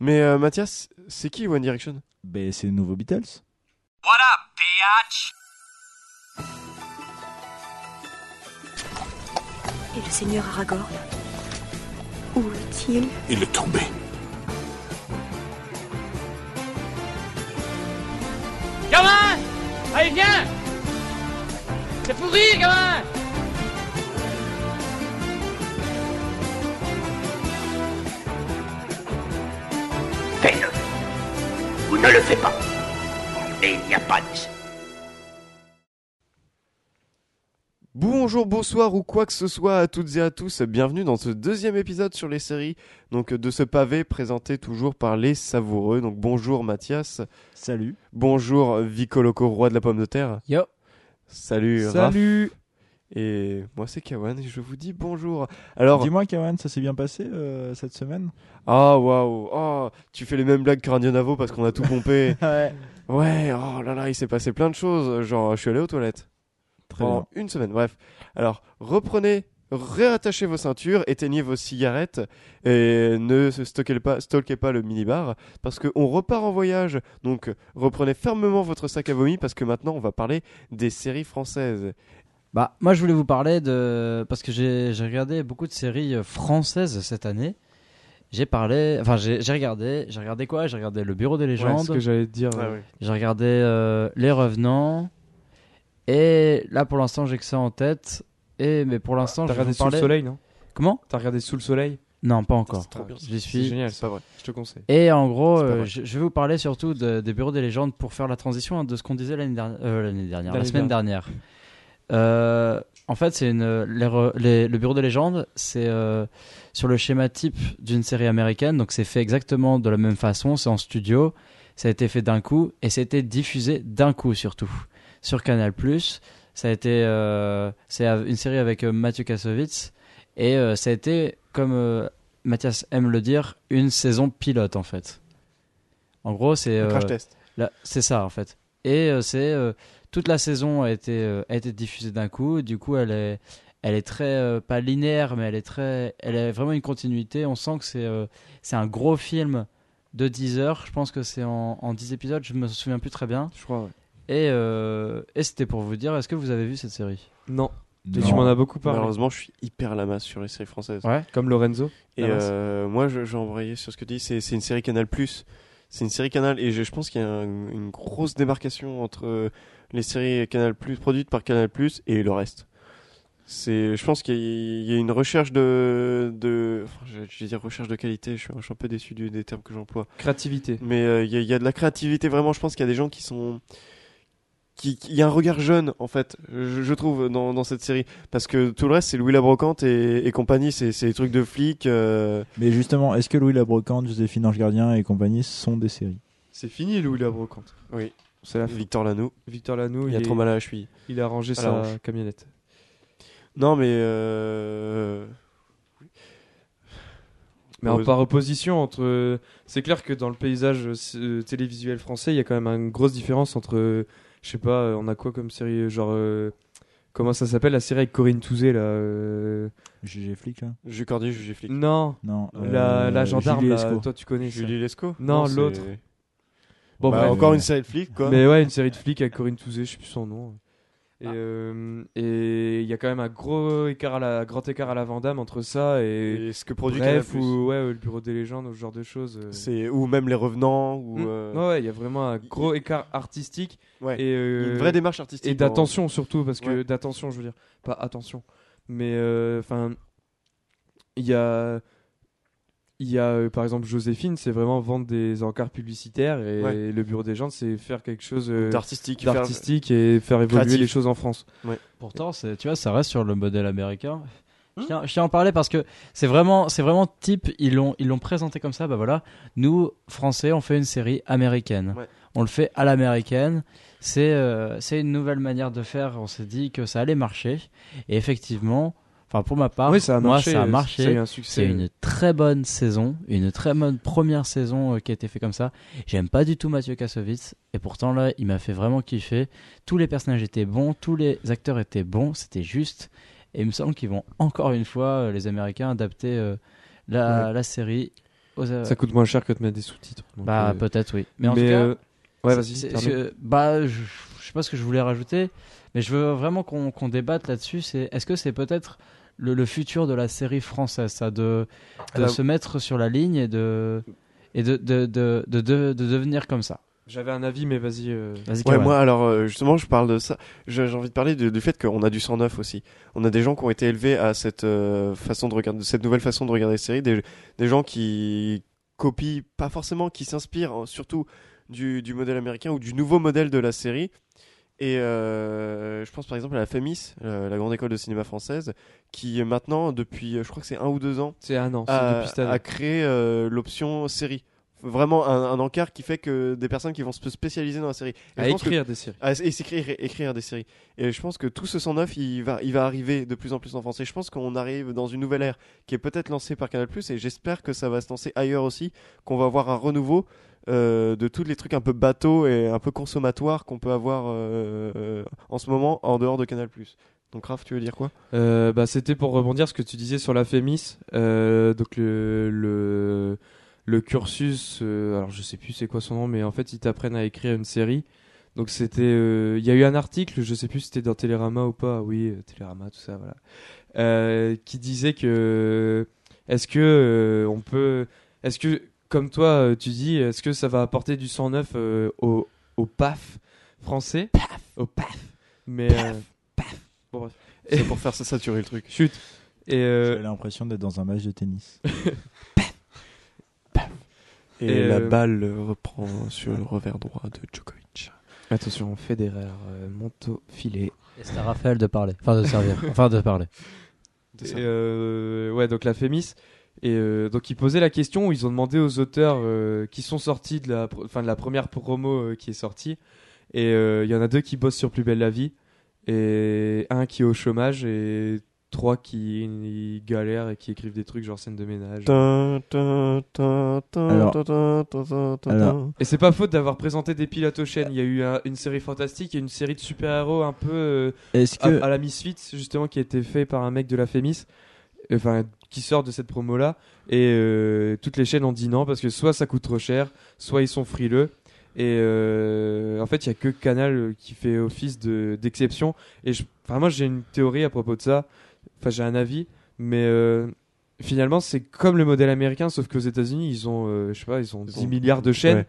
Mais euh, Mathias, c'est qui One Direction? Ben, c'est les nouveaux Beatles. What up, biatch? Et le seigneur Aragorn? Où est-il? Il est tombé. Gamin Allez, viens C'est pourri, gamin ne le fais pas. Et il n'y a pas de... Bonjour, bonsoir ou quoi que ce soit à toutes et à tous, bienvenue dans ce deuxième épisode sur les séries donc de ce pavé présenté toujours par les savoureux. Donc bonjour Mathias, Salut. bonjour Vico Loco, roi de la pomme de terre. Yo. Salut, Raph. Et moi c'est Kawan et je vous dis bonjour. Alors, Dis-moi, Kawan, ça s'est bien passé euh, cette semaine? Ah waouh, oh, tu fais les mêmes blagues que Radio Navo parce qu'on a tout pompé. Ouais. ouais, oh là là, il s'est passé plein de choses. Genre, je suis allé aux toilettes. Très pendant une semaine. Bref. Alors, reprenez, réattachez vos ceintures, éteignez vos cigarettes et ne stockez pas, stalkez pas le minibar parce qu'on repart en voyage. Donc, reprenez fermement votre sac à vomi parce que maintenant, on va parler des séries françaises. Bah, moi je voulais vous parler de. Parce que j'ai j'ai regardé beaucoup de séries euh, françaises cette année. J'ai parlé. Enfin, j'ai j'ai regardé. J'ai regardé quoi? J'ai regardé Le Bureau des Ouais, légendes. ce que j'allais te dire. Ah oui. J'ai regardé euh, Les Revenants. Et là pour l'instant j'ai que ça en tête. Et mais pour l'instant je vais regardé vous Sous le soleil, non? Comment? T'as regardé Sous le soleil? Non, pas encore. C'est trop bien. J'y C'est suis. génial, C'est pas vrai. je te conseille. Et en gros, euh, je, je vais vous parler surtout de- des bureaux des légendes pour faire la transition hein, de ce qu'on disait l'année dernière, euh, l'année dernière, la semaine dernière. Euh, en fait, c'est une les re- les- le bureau des légendes, c'est euh, sur le schéma type d'une série américaine, donc c'est fait exactement de la même façon, c'est en studio, ça a été fait d'un coup et été diffusé d'un coup surtout sur Canal+. Ça a été euh, c'est une série avec Mathieu Kassovitz et ça a été comme Mathias aime le dire, une saison pilote en fait. En gros, c'est crash test. c'est ça en fait. Et euh, c'est euh, toute la saison a été euh, a été diffusée d'un coup. Du coup, elle est elle est très euh, pas linéaire, mais elle est très elle est vraiment une continuité. On sent que c'est euh, c'est un gros film de 10 heures. Je pense que c'est en, en 10 épisodes. Je me souviens plus très bien. Je crois, ouais. Et euh, et c'était pour vous dire, est-ce que vous avez vu cette série? Non. Et Non. tu m'en as beaucoup parlé. Malheureusement, je suis hyper la masse sur les séries françaises. Ouais. Comme Lorenzo. Et Ah, euh, moi, je- j'ai embrayé sur ce que tu dis. C'est c'est une série Canal C'est une série Canal et je, je pense qu'il y a un- une grosse démarcation entre euh, les séries Canal produites par Canal et le reste. C'est, je pense qu'il y, a- il y a une recherche de, de enfin, je, je vais dire recherche de qualité. Je suis, je suis un peu déçu du- des termes que j'emploie. Créativité. Mais euh, il y, a- il y a de la créativité vraiment. Je pense qu'il y a des gens qui sont qui, qui- il y a un regard jeune en fait, je, je trouve dans, dans cette série parce que tout le reste c'est Louis la brocante et, et compagnie, c'est c'est des trucs de flics. euh, Mais justement, est-ce que Louis la Brocante, Joséphine Ange Gardien et compagnie sont des séries? C'est fini, Louis la brocante. Oui. C'est la fin. Victor Lanoux, Victor Lanoux, il a est- trop mal à la cheville. Il a rangé À sa camionnette. Non, mais. Euh... Mais en par opposition entre. C'est clair que dans le paysage euh, télévisuel français, il y a quand même une grosse différence entre. Je sais pas, euh, on a quoi comme série euh, Genre. euh, Comment ça s'appelle la série avec Corinne Touzé là euh, GG Flic, là? Jules Cordier, Jules Flic. Non, Non. la, euh, la gendarme là, toi tu connais. Julie Lescaut? Non, l'autre. Bon, Bah, bref. encore euh, une série de flics, quoi. Mais ouais, une série de flics avec Corinne Touzé, je sais plus son nom. Et euh, et il y a quand même un gros écart à la grand écart à la Vandame entre ça et, Et ce que produit bref Canal+. ou ouais le bureau des légendes ou ce genre de choses. euh. C'est ou même les revenants ou Mm. euh, Ouais, il y a vraiment un gros écart artistique ouais. et une vraie démarche artistique. et d'attention surtout parce que Ouais. d'attention, je veux dire, pas attention. Mais enfin il y a il y a euh, par exemple Joséphine, c'est vraiment vendre des encarts publicitaires et Ouais. le bureau des légendes, c'est faire quelque chose euh, d'artistique. faire- d'artistique et faire évoluer Créatif. les choses en France. Pourtant, tu vois, ça reste sur le modèle américain. Je tiens, je tiens à en parler parce que c'est vraiment, c'est vraiment type. Ils l'ont, ils l'ont présenté comme ça. Bah voilà, nous Français, on fait une série américaine. Ouais. On le fait à l'américaine. C'est, euh, c'est une nouvelle manière de faire. On s'est dit que ça allait marcher. Et effectivement, enfin pour ma part, oui, ça a moi marché. ça a marché. Eu un succès. C'est une très bonne saison, une très bonne première saison euh, qui a été faite comme ça. J'aime pas du tout Mathieu Kassovitz et pourtant là, il m'a fait vraiment kiffer. Tous les personnages étaient bons, tous les acteurs étaient bons, c'était juste. Et il me semble qu'ils vont encore une fois, euh, les Américains, adapter euh, la, la série. aux- Ça coûte moins cher que de mettre des sous-titres. Bah euh, peut-être oui. Mais en tout cas, euh, ouais, c'est- vas-y. c'est- termine. c'est- bah, je, je sais pas ce que je voulais rajouter, mais je veux vraiment qu'on qu'on débatte là-dessus. C'est est-ce que c'est peut-être le, le futur de la série française, ça, de, de Alors- se mettre sur la ligne et de et de de, de, de, de- de devenir comme ça. J'avais un avis, mais vas-y. euh, Vas-y. Ouais, moi, alors, euh, justement, je parle de ça. J'ai envie de parler du, du fait qu'on a du sang neuf aussi. On a des gens qui ont été élevés à cette euh, façon de regarder, cette nouvelle façon de regarder les séries, des, des gens qui copient, pas forcément, qui s'inspirent hein, surtout du, du modèle américain ou du nouveau modèle de la série. Et euh, je pense par exemple à la FEMIS, euh, la grande école de cinéma française, qui euh, maintenant, depuis, euh, je crois que c'est un ou deux ans, C'est un an, a, depuis cette année. a créé euh, l'option série. Vraiment un, un encart qui fait que des personnes qui vont se spécialiser dans la série. Et à que- écrire des séries. et s'écrire écrire des séries. Et je pense que tout ce 109, il va, il va arriver de plus en plus en France. Et je pense qu'on arrive dans une nouvelle ère qui est peut-être lancée par Canal+, et j'espère que ça va se lancer ailleurs aussi, qu'on va avoir un renouveau euh, de tous les trucs un peu bateaux et un peu consommatoires qu'on peut avoir euh, euh, en ce moment en dehors de Canal+. Donc Raph, tu veux dire quoi? Euh, bah, c'était pour rebondir ce que tu disais sur la Fémis. Euh, donc le, le, le cursus, euh, alors je sais plus c'est quoi son nom, mais en fait ils t'apprennent à écrire une série. Donc c'était, euh, il y a eu un article, je sais plus si c'était dans Télérama ou pas, oui euh, Télérama tout ça voilà, euh, qui disait que est-ce que euh, on peut, est-ce que comme toi tu dis, est-ce que ça va apporter du sang neuf euh, au, au PAF français, au PAF, mais euh, PAF. Bon, bref. C'est pour faire ça saturer le truc. Chut. Et euh, J'ai l'impression d'être dans un match de tennis. Et, Et, la euh, balle reprend sur le revers droit de Djokovic. attention, Federer euh, monte au filet. Et c'est à Raphaël de parler, enfin de servir, enfin de parler. Euh, ouais, donc la Fémis. Et euh, donc ils posaient la question, ils ont demandé aux auteurs euh, qui sont sortis de la, enfin, de la première promo euh, qui est sortie. Et euh, il y en a deux qui bossent sur Plus belle la vie, et un qui est au chômage, et trois qui galèrent et qui écrivent des trucs genre scène de ménage. Alors- Et c'est pas faute d'avoir présenté des pilotes aux chaînes. Il y a eu un- une série fantastique et une série de super-héros un peu euh, Est-ce à, que à la Misfits justement qui a été fait par un mec de la Fémis enfin qui sort de cette promo là et euh, toutes les chaînes ont dit non parce que soit ça coûte trop cher soit ils sont frileux. Et euh, en fait il y a que Canal qui fait office de d'exception. Et je, enfin moi j'ai une théorie à propos de ça enfin j'ai un avis mais euh, finalement c'est comme le modèle américain sauf qu'aux États-Unis ils ont euh, je sais pas ils ont Ils 10 ont- milliards de chaînes Ouais.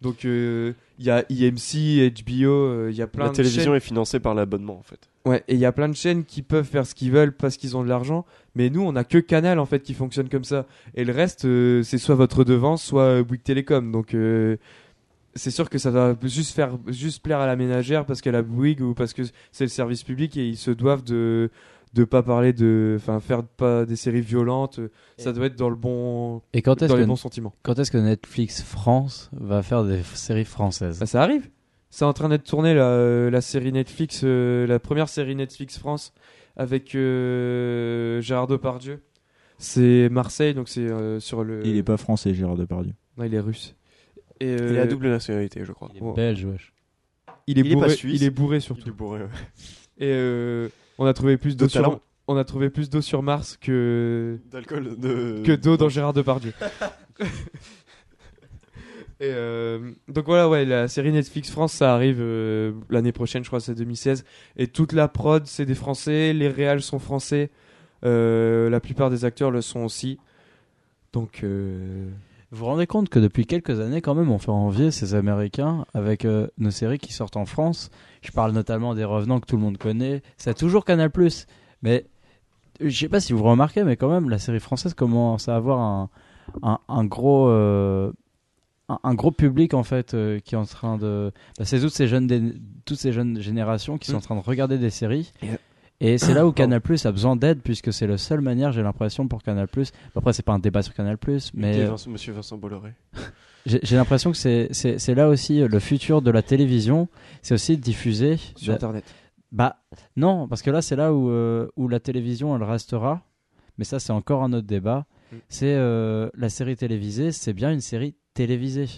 donc euh, il y a IMC, HBO, euh, il y a plein La de télévision chaînes est financée par l'abonnement en fait. Ouais, et il y a plein de chaînes qui peuvent faire ce qu'ils veulent parce qu'ils ont de l'argent, mais nous on a que Canal en fait qui fonctionne comme ça. Et le reste, c'est soit votre devant, soit Bouygues Télécom. Donc c'est sûr que ça va juste faire juste plaire à la ménagère parce qu'elle a Bouygues ou parce que c'est le service public et ils se doivent de de pas parler de, enfin faire pas des séries violentes. Ça doit être dans le bon, Et quand est-ce dans les que bons sentiments. quand est-ce que Netflix France va faire des séries françaises? Bah, ça arrive. C'est en train d'être tourné la, euh, la série Netflix, euh, la première série Netflix France avec euh, Gérard Depardieu. C'est Marseille, donc c'est euh, sur le. il est pas français, Gérard Depardieu Non, il est russe. Et, euh, Il a double nationalité, je crois. Il est belge, wesh. il est il est pas bourré. suisse. il est bourré Il surtout. est bourré, ouais. Et euh, on a trouvé plus d'eau De sur. On a trouvé plus d'eau sur Mars que D'alcool de. que d'eau dans Gérard Depardieu. Et euh, donc voilà, ouais, la série Netflix France, ça arrive euh, l'année prochaine, je crois, c'est 2016. Et toute la prod, c'est des Français, les réals sont français, euh, la plupart des acteurs le sont aussi. Donc, Vous vous rendez compte que depuis quelques années, quand même, on fait envier ces Américains avec euh, nos séries qui sortent en France. Je parle notamment des Revenants que tout le monde connaît. C'est toujours Canal+. Mais euh, je sais pas si vous remarquez, mais quand même, la série française commence à avoir un, un, un gros... euh, un, un gros public en fait euh, qui est en train de bah, c'est toutes ces jeunes toutes ces jeunes générations qui sont en train de regarder des séries Et- c'est là où Canal Plus a besoin d'aide puisque c'est la seule manière j'ai l'impression pour Canal Plus après c'est pas un débat sur Canal Plus mais Mais... Monsieur Vincent Bolloré. j'ai l'impression que c'est- là aussi euh, le futur de la télévision, c'est aussi diffuser. sur Internet. Bah non, parce que là c'est là où, euh, où la télévision elle restera, mais ça c'est encore un autre débat. Mm. C'est euh, la série télévisée, c'est bien une série télévisée.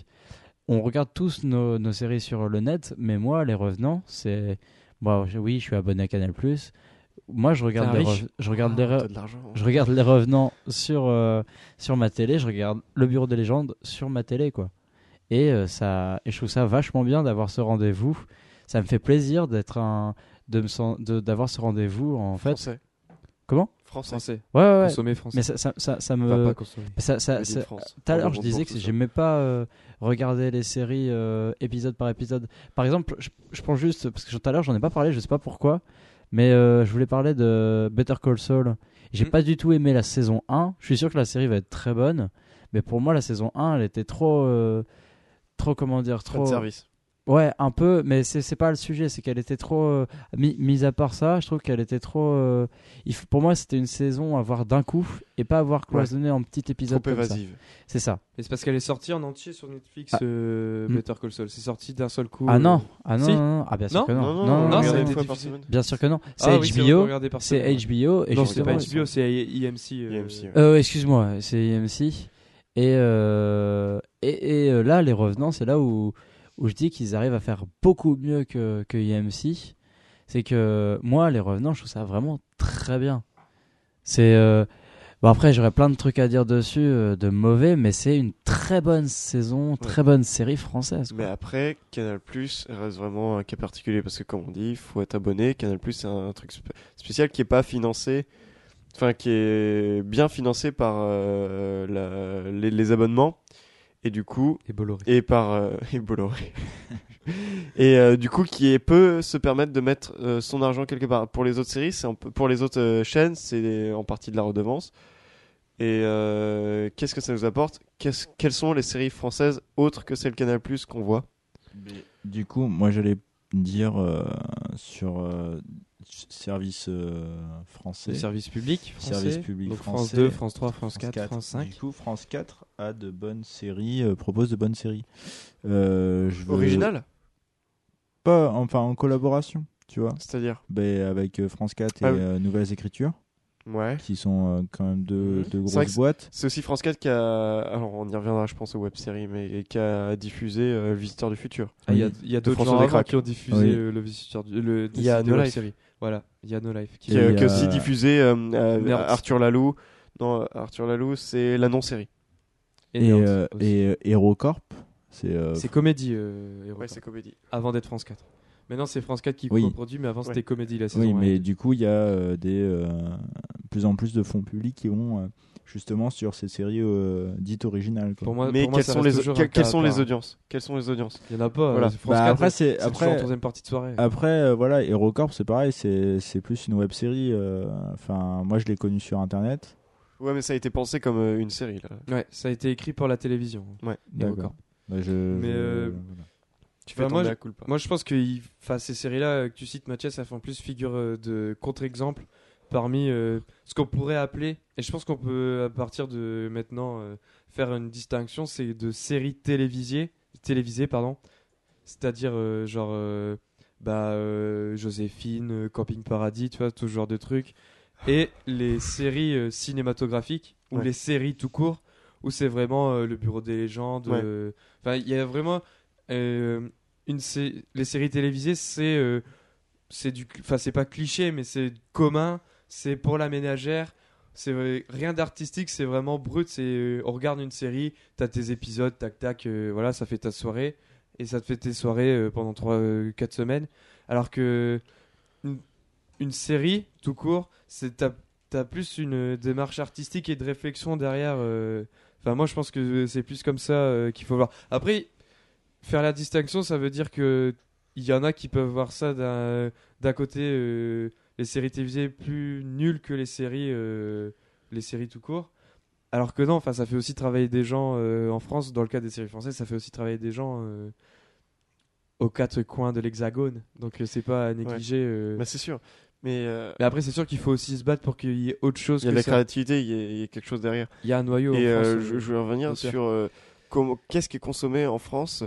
On regarde tous nos, nos séries sur le net, mais moi les revenants, c'est. Bon, je- oui, je suis abonné à Canal moi je regarde les je regarde les Ah, je regarde les revenants sur euh, sur ma télé, je regarde le bureau des légendes sur ma télé quoi. Et euh, ça et je trouve ça vachement bien d'avoir ce rendez-vous. Ça me fait plaisir d'être un de me d'avoir ce rendez-vous en fait. Français. Comment? Français. Français. Ouais ouais, ouais. Consommer français. Mais ça ça ça, ça me Enfin, pas consommer. ça, ça- tout à l'heure, je disais que j'aimais pas euh, regarder les séries euh, épisode par épisode. Par exemple, je, je prends juste parce que tout à l'heure, j'en ai pas parlé, je sais pas pourquoi, mais euh, je voulais parler de Better Call Saul. J'ai Mhm. pas du tout aimé la saison 1. Je suis sûr que la série va être très bonne, mais pour moi, la saison 1, elle était trop, euh, trop comment dire, trop. service. Ouais, un peu, mais c'est c'est pas le sujet, c'est qu'elle était trop. euh, mi- Mis à part ça, je trouve qu'elle était trop. euh, il faut- pour moi, c'était une saison à voir d'un coup et pas avoir cloisonné en petits épisodes Trop comme évasive. C'est ça. Mais c'est parce qu'elle est sortie en entier sur Netflix, Ah. euh, Hmm. Better Call Saul. C'est sorti d'un seul coup. Ah euh, non, ah non, Si. non, non. ah bien sûr Non que non, Non, non, non, non, non, ça a regardez été une fois par diffusé. semaine. bien sûr que non. C'est Ah c'est HBO, c'est. HBO et Non, c'est pas HBO, c'est IMC. euh, IMC, ouais. Euh, excuse-moi, c'est IMC. Et, euh, et, et, euh, là, les revenants, c'est là où, où je dis qu'ils arrivent à faire beaucoup mieux que, que IMC. C'est que moi, les revenants, je trouve ça vraiment très bien. C'est. euh, Bon, après, j'aurais plein de trucs à dire dessus euh, de mauvais, mais c'est une très bonne saison, très bonne série française. quoi. Mais après, Canal Plus reste vraiment un cas particulier parce que, comme on dit, il faut être abonné. Canal Plus, c'est un truc spé- spécial qui est pas financé, enfin, qui est bien financé par euh, la- les, les abonnements et du coup, Et Bolloré. et par euh, et Bolloré. et euh, du coup, qui est, peut se permettre de mettre euh, son argent quelque part. Pour les autres séries, c'est pour les autres euh, chaînes, c'est en partie de la redevance. Et euh, qu'est-ce que ça nous apporte? Qu'est-ce- Quelles sont les séries françaises autres que celles Canal Plus qu'on voit? Du coup, moi j'allais dire euh, sur euh, service euh, français. Le service public français. Service public Donc France français. 2, France 3, France 4, France 5. Du coup, France 4 a de bonnes séries, euh, propose de bonnes séries. Euh, je veux- Original? Pas, enfin en collaboration, tu vois. C'est-à-dire? Ben, avec euh, France 4 et Ah oui. euh, Nouvelles Écritures, Ouais. qui sont euh, quand même deux, Mhm. deux C'est vrai grosses boîtes. C'est aussi France 4 qui a. Alors, on y reviendra, je pense, aux web-séries, mais qui a diffusé euh, Visiteur du futur. Ah, Il y a, Oui. il y a d'autres François gens avant Descraques. qui ont diffusé Oui. euh, le visiteur du, le Il y a No Life. série. Voilà, il y a No Life. Qui Qui, Et a, il y qui a a- aussi diffusé euh, euh, Nerds. Arthur Lalou. Non, euh, Arthur Lalou, c'est la non-série. Et euh, aussi. et euh, HeroCorp, c'est euh, C'est comédie, euh, Ouais, c'est comédie. avant d'être France 4. Maintenant, c'est France 4 qui Oui. coproduit, mais avant, Ouais. c'était comédie la saison Oui, 1 et mais 2. du coup, il y a euh, des euh, plus en plus de fonds publics qui vont euh, justement sur ces séries euh, dites originales. quoi. Pour moi, mais pour moi, quelles sont, les, que- quelles sont audiences? Quelles sont les audiences? Il y en a pas. Voilà. euh, France Bah, 4, après, c'est- c'est après- en troisième partie de soirée. Après, euh, voilà, HeroCorp, c'est pareil, c'est c'est plus une web série. Enfin, moi, je l'ai connu sur Internet. Ouais, mais ça a été pensé comme euh, une série, là. Ouais, ça a été écrit pour la télévision. Ouais. D'accord. Bah, je, Mais, je- euh, voilà. Tu Bah, fais moi, je- la culpa. Moi, je pense que il- enfin, ces séries-là euh, que tu cites, Mathias, ça fait en plus figure euh, de contre-exemple parmi euh, ce qu'on pourrait appeler, et je pense qu'on peut à partir de maintenant euh, faire une distinction, c'est de séries télévisées, télévisées pardon, c'est-à-dire euh, genre euh, bah, euh, Joséphine, Camping Paradis, tu vois, tout ce genre de trucs, et les séries euh, cinématographiques ou Ouais. les séries tout court où c'est vraiment euh, le Bureau des légendes. Ouais. euh, Enfin, il y a vraiment une sé- les séries télévisées, c'est c'est du, enfin c'est pas cliché, mais c'est commun, c'est pour la ménagère. C'est rien d'artistique, c'est vraiment brut. C'est on regarde une série, t'as tes épisodes, tac tac, voilà, ça fait ta soirée et ça te fait tes soirées pendant 3-4 semaines. Alors que une série, tout court, c'est t'as t'as plus une démarche artistique et de réflexion derrière. euh, Enfin, moi, je pense que c'est plus comme ça euh, qu'il faut voir. Après, faire la distinction, ça veut dire que il y en a qui peuvent voir ça d'un côté euh, les séries télévisées plus nulles que les séries euh, les séries tout court. Alors que non, enfin, ça fait aussi travailler des gens euh, en France. Dans le cas des séries françaises, ça fait aussi travailler des gens euh, aux quatre coins de l'hexagone. Donc, euh, c'est pas à négliger. euh. Bah, c'est sûr. Mais euh, Mais après, c'est sûr qu'il faut aussi se battre pour qu'il y ait autre chose il y a que de la ça. créativité, il y, a- il y a quelque chose derrière. Il y a un noyau. Et en euh, France, je, euh, je veux revenir d'auteur. sur euh, qu'est-ce qui est consommé en France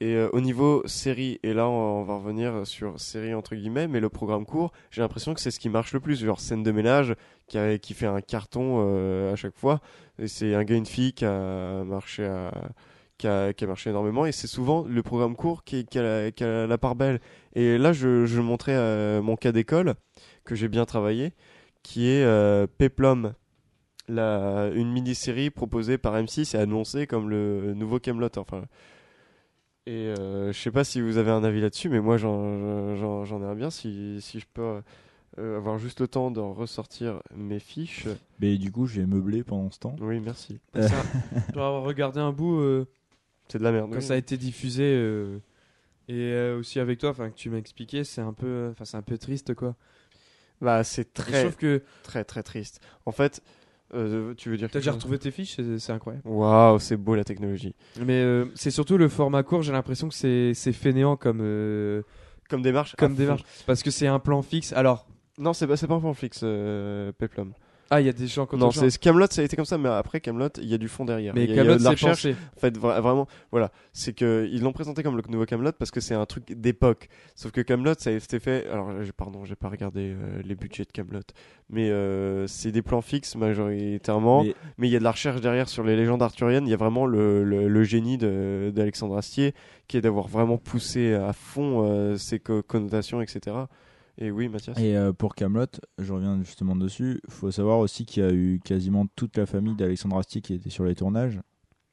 et au niveau série. Et là, on, on va revenir sur série entre guillemets, mais le programme court, j'ai l'impression que c'est ce qui marche le plus. Genre scène de ménage qui, a- qui fait un carton à chaque fois. Et c'est un gars, une fille qui a marché à qui a, qui a marché énormément et c'est souvent le programme court qui, qui, a, la, qui a la part belle et là je, je montrais euh, mon cas d'école que j'ai bien travaillé, qui est euh, Peplum, la, une mini-série proposée par M6 et annoncée comme le nouveau Camelot. Enfin, et euh, je sais pas si vous avez un avis là-dessus, mais moi j'en, j'en, j'en ai un bien. Si, si je peux euh, avoir juste le temps de ressortir mes fiches. Mais du coup, j'ai meublé pendant ce temps. Oui, merci. Euh. Ça, genre avoir regardé un bout euh, C'est de la merde. quand oui. ça a été diffusé euh, et euh, aussi avec toi, enfin que tu m'as expliqué, c'est un peu, enfin c'est un peu triste quoi. Bah, c'est très, que très, très triste. En fait, euh, tu veux dire t'as quelque déjà retrouvé tes fiches, c'est incroyable. Waouh, c'est beau la technologie. Mais euh, c'est surtout le format court. J'ai l'impression que c'est c'est fainéant comme euh, Comme démarche comme démarche parce que c'est un plan fixe. Alors. Non, c'est pas, pas un plan fixe, Peplum. Ah il y a des gens contre Non, c'est Camelot, ça a été comme ça, mais après Camelot, il y a du fond derrière. Mais Camelot c'est pensé. En fait, vra- vraiment, voilà, c'est que ils l'ont présenté comme le nouveau Camelot parce que c'est un truc d'époque. Sauf que Camelot, ça a été fait. Alors, pardon, j'ai pas regardé euh, les budgets de Camelot, mais euh, c'est des plans fixes majoritairement. Mais- il y a de la recherche derrière sur les légendes arthuriennes. Il y a vraiment le, le, le génie de- d'Alexandre Astier qui est d'avoir vraiment poussé à fond euh, ses co- connotations, etc. Et oui, Mathias. Et euh, pour Camelot, je reviens justement dessus. faut savoir aussi qu'il y a eu quasiment toute la famille d'Alexandre Astier qui était sur les tournages.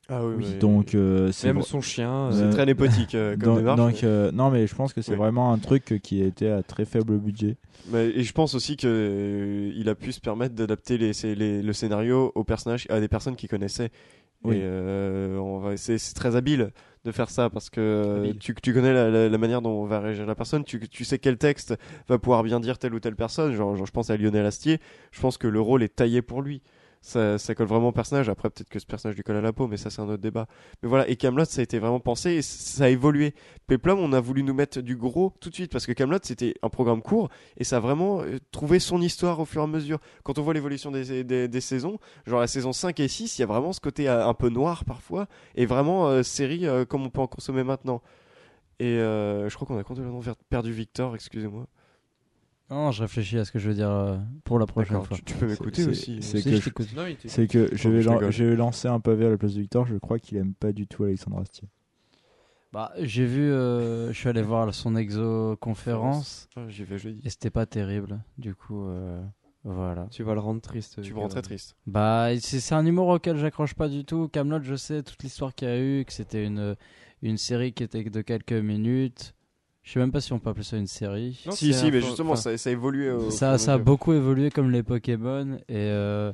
Ah oui, oui. Donc euh, c'est Même son chien. c'est euh, très népotique comme donc, démarche. donc, euh, non mais je pense que c'est Oui. vraiment un truc qui a été à très faible budget. Mais, et je pense aussi que euh, il a pu se permettre d'adapter les, c'est- les- le scénario aux personnages, à des personnes qu'il connaissait. Oui. Et on va, c'est, c'est très habile de faire ça parce que euh, tu, tu connais la, la- la manière dont va réagir la personne, tu, tu sais quel texte va pouvoir bien dire telle ou telle personne. Genre, genre, je pense à Lionel Astier, je pense que le rôle est taillé pour lui. Ça, ça colle vraiment au personnage. Après, peut-être que ce personnage lui colle à la peau, mais ça, c'est un autre débat. Mais voilà, et Camelot, ça a été vraiment pensé et ça a évolué. Peplum, on a voulu nous mettre du gros tout de suite parce que Camelot, c'était un programme court et ça a vraiment euh, trouvé son histoire au fur et à mesure. Quand on voit l'évolution des, des, saisons, genre la saison 5 et 6, il y a vraiment ce côté euh, un peu noir parfois et vraiment euh, série comme on peut en consommer maintenant. Et je crois qu'on a complètement perdu Victor, excusez-moi. Non, je réfléchis à ce que je veux dire euh, pour la prochaine D'accord, fois. tu, tu peux m'écouter aussi. c'est que je. Non, il était- C'est que je vais, je lan- rigole. je vais lancer un pavé à la place de Victor. Je crois qu'il aime pas du tout Alexandre Astier. Bah, j'ai vu, euh, je suis allé voir son exo conférence Ah, J'y vais jeudi. et c'était pas terrible. Du coup, euh, voilà. Tu vas le rendre triste. Tu me rends très triste. Bah, c'est c'est un humour auquel j'accroche pas du tout. Camelot, je sais toute l'histoire qu'il y a eu, que c'était une une série qui était de quelques minutes. Je sais même pas si on peut appeler ça une série. Non, si, si, mais justement, ça, ça a évolué. au ça, ça a beaucoup évolué comme les Pokémon et euh,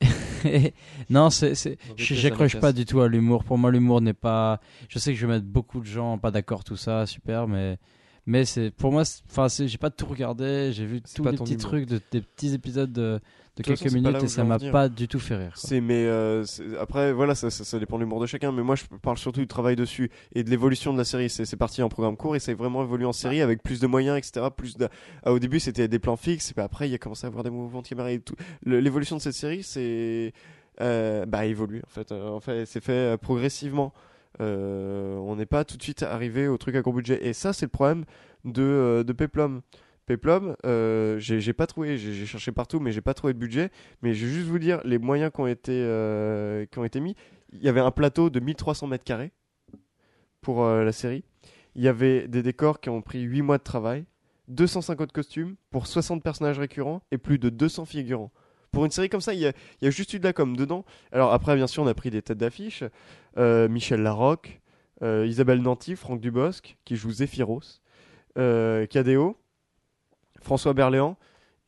non, c'est, j'accroche pas du tout à l'humour. Pour moi, l'humour n'est pas. Je sais que je vais mettre beaucoup de gens pas d'accord, tout ça, super, mais mais c'est pour moi, enfin, j'ai pas tout regardé. J'ai vu tous les petits humour. trucs, de, des petits épisodes de, quelques façon, minutes et ça m'a pas du tout fait rire. C'est mais euh, après voilà ça, ça, ça dépend de l'humour de chacun mais moi je parle surtout du travail dessus et de l'évolution de la série c'est parti en programme court et c'est vraiment évolué en série avec plus de moyens etc plus de... ah, au début c'était des plans fixes et puis après il y a commencé à avoir des mouvements de caméra et tout l'évolution de cette série c'est euh, bah évolue en fait Euh, en fait c'est fait progressivement on n'est pas tout de suite arrivé au truc à gros budget et ça c'est le problème de euh, de Peplum Peplum, euh, j'ai pas trouvé, j'ai cherché partout, mais j'ai pas trouvé de budget. Mais je vais juste vous dire les moyens qui ont été, euh, mis. Il y avait un plateau de 1300 mètres carrés pour euh, la série. Il y avait des décors qui ont pris 8 mois de travail, 250 costumes pour 60 personnages récurrents et plus de 200 figurants. Pour une série comme ça, il y a, il y a juste eu de la com dedans. Alors après, bien sûr, on a pris des têtes d'affiche. Euh, Michel Larocque, euh, Isabelle Nanty, Franck Dubosc, qui joue Zéphyros, euh, Cadéo, François Berléand,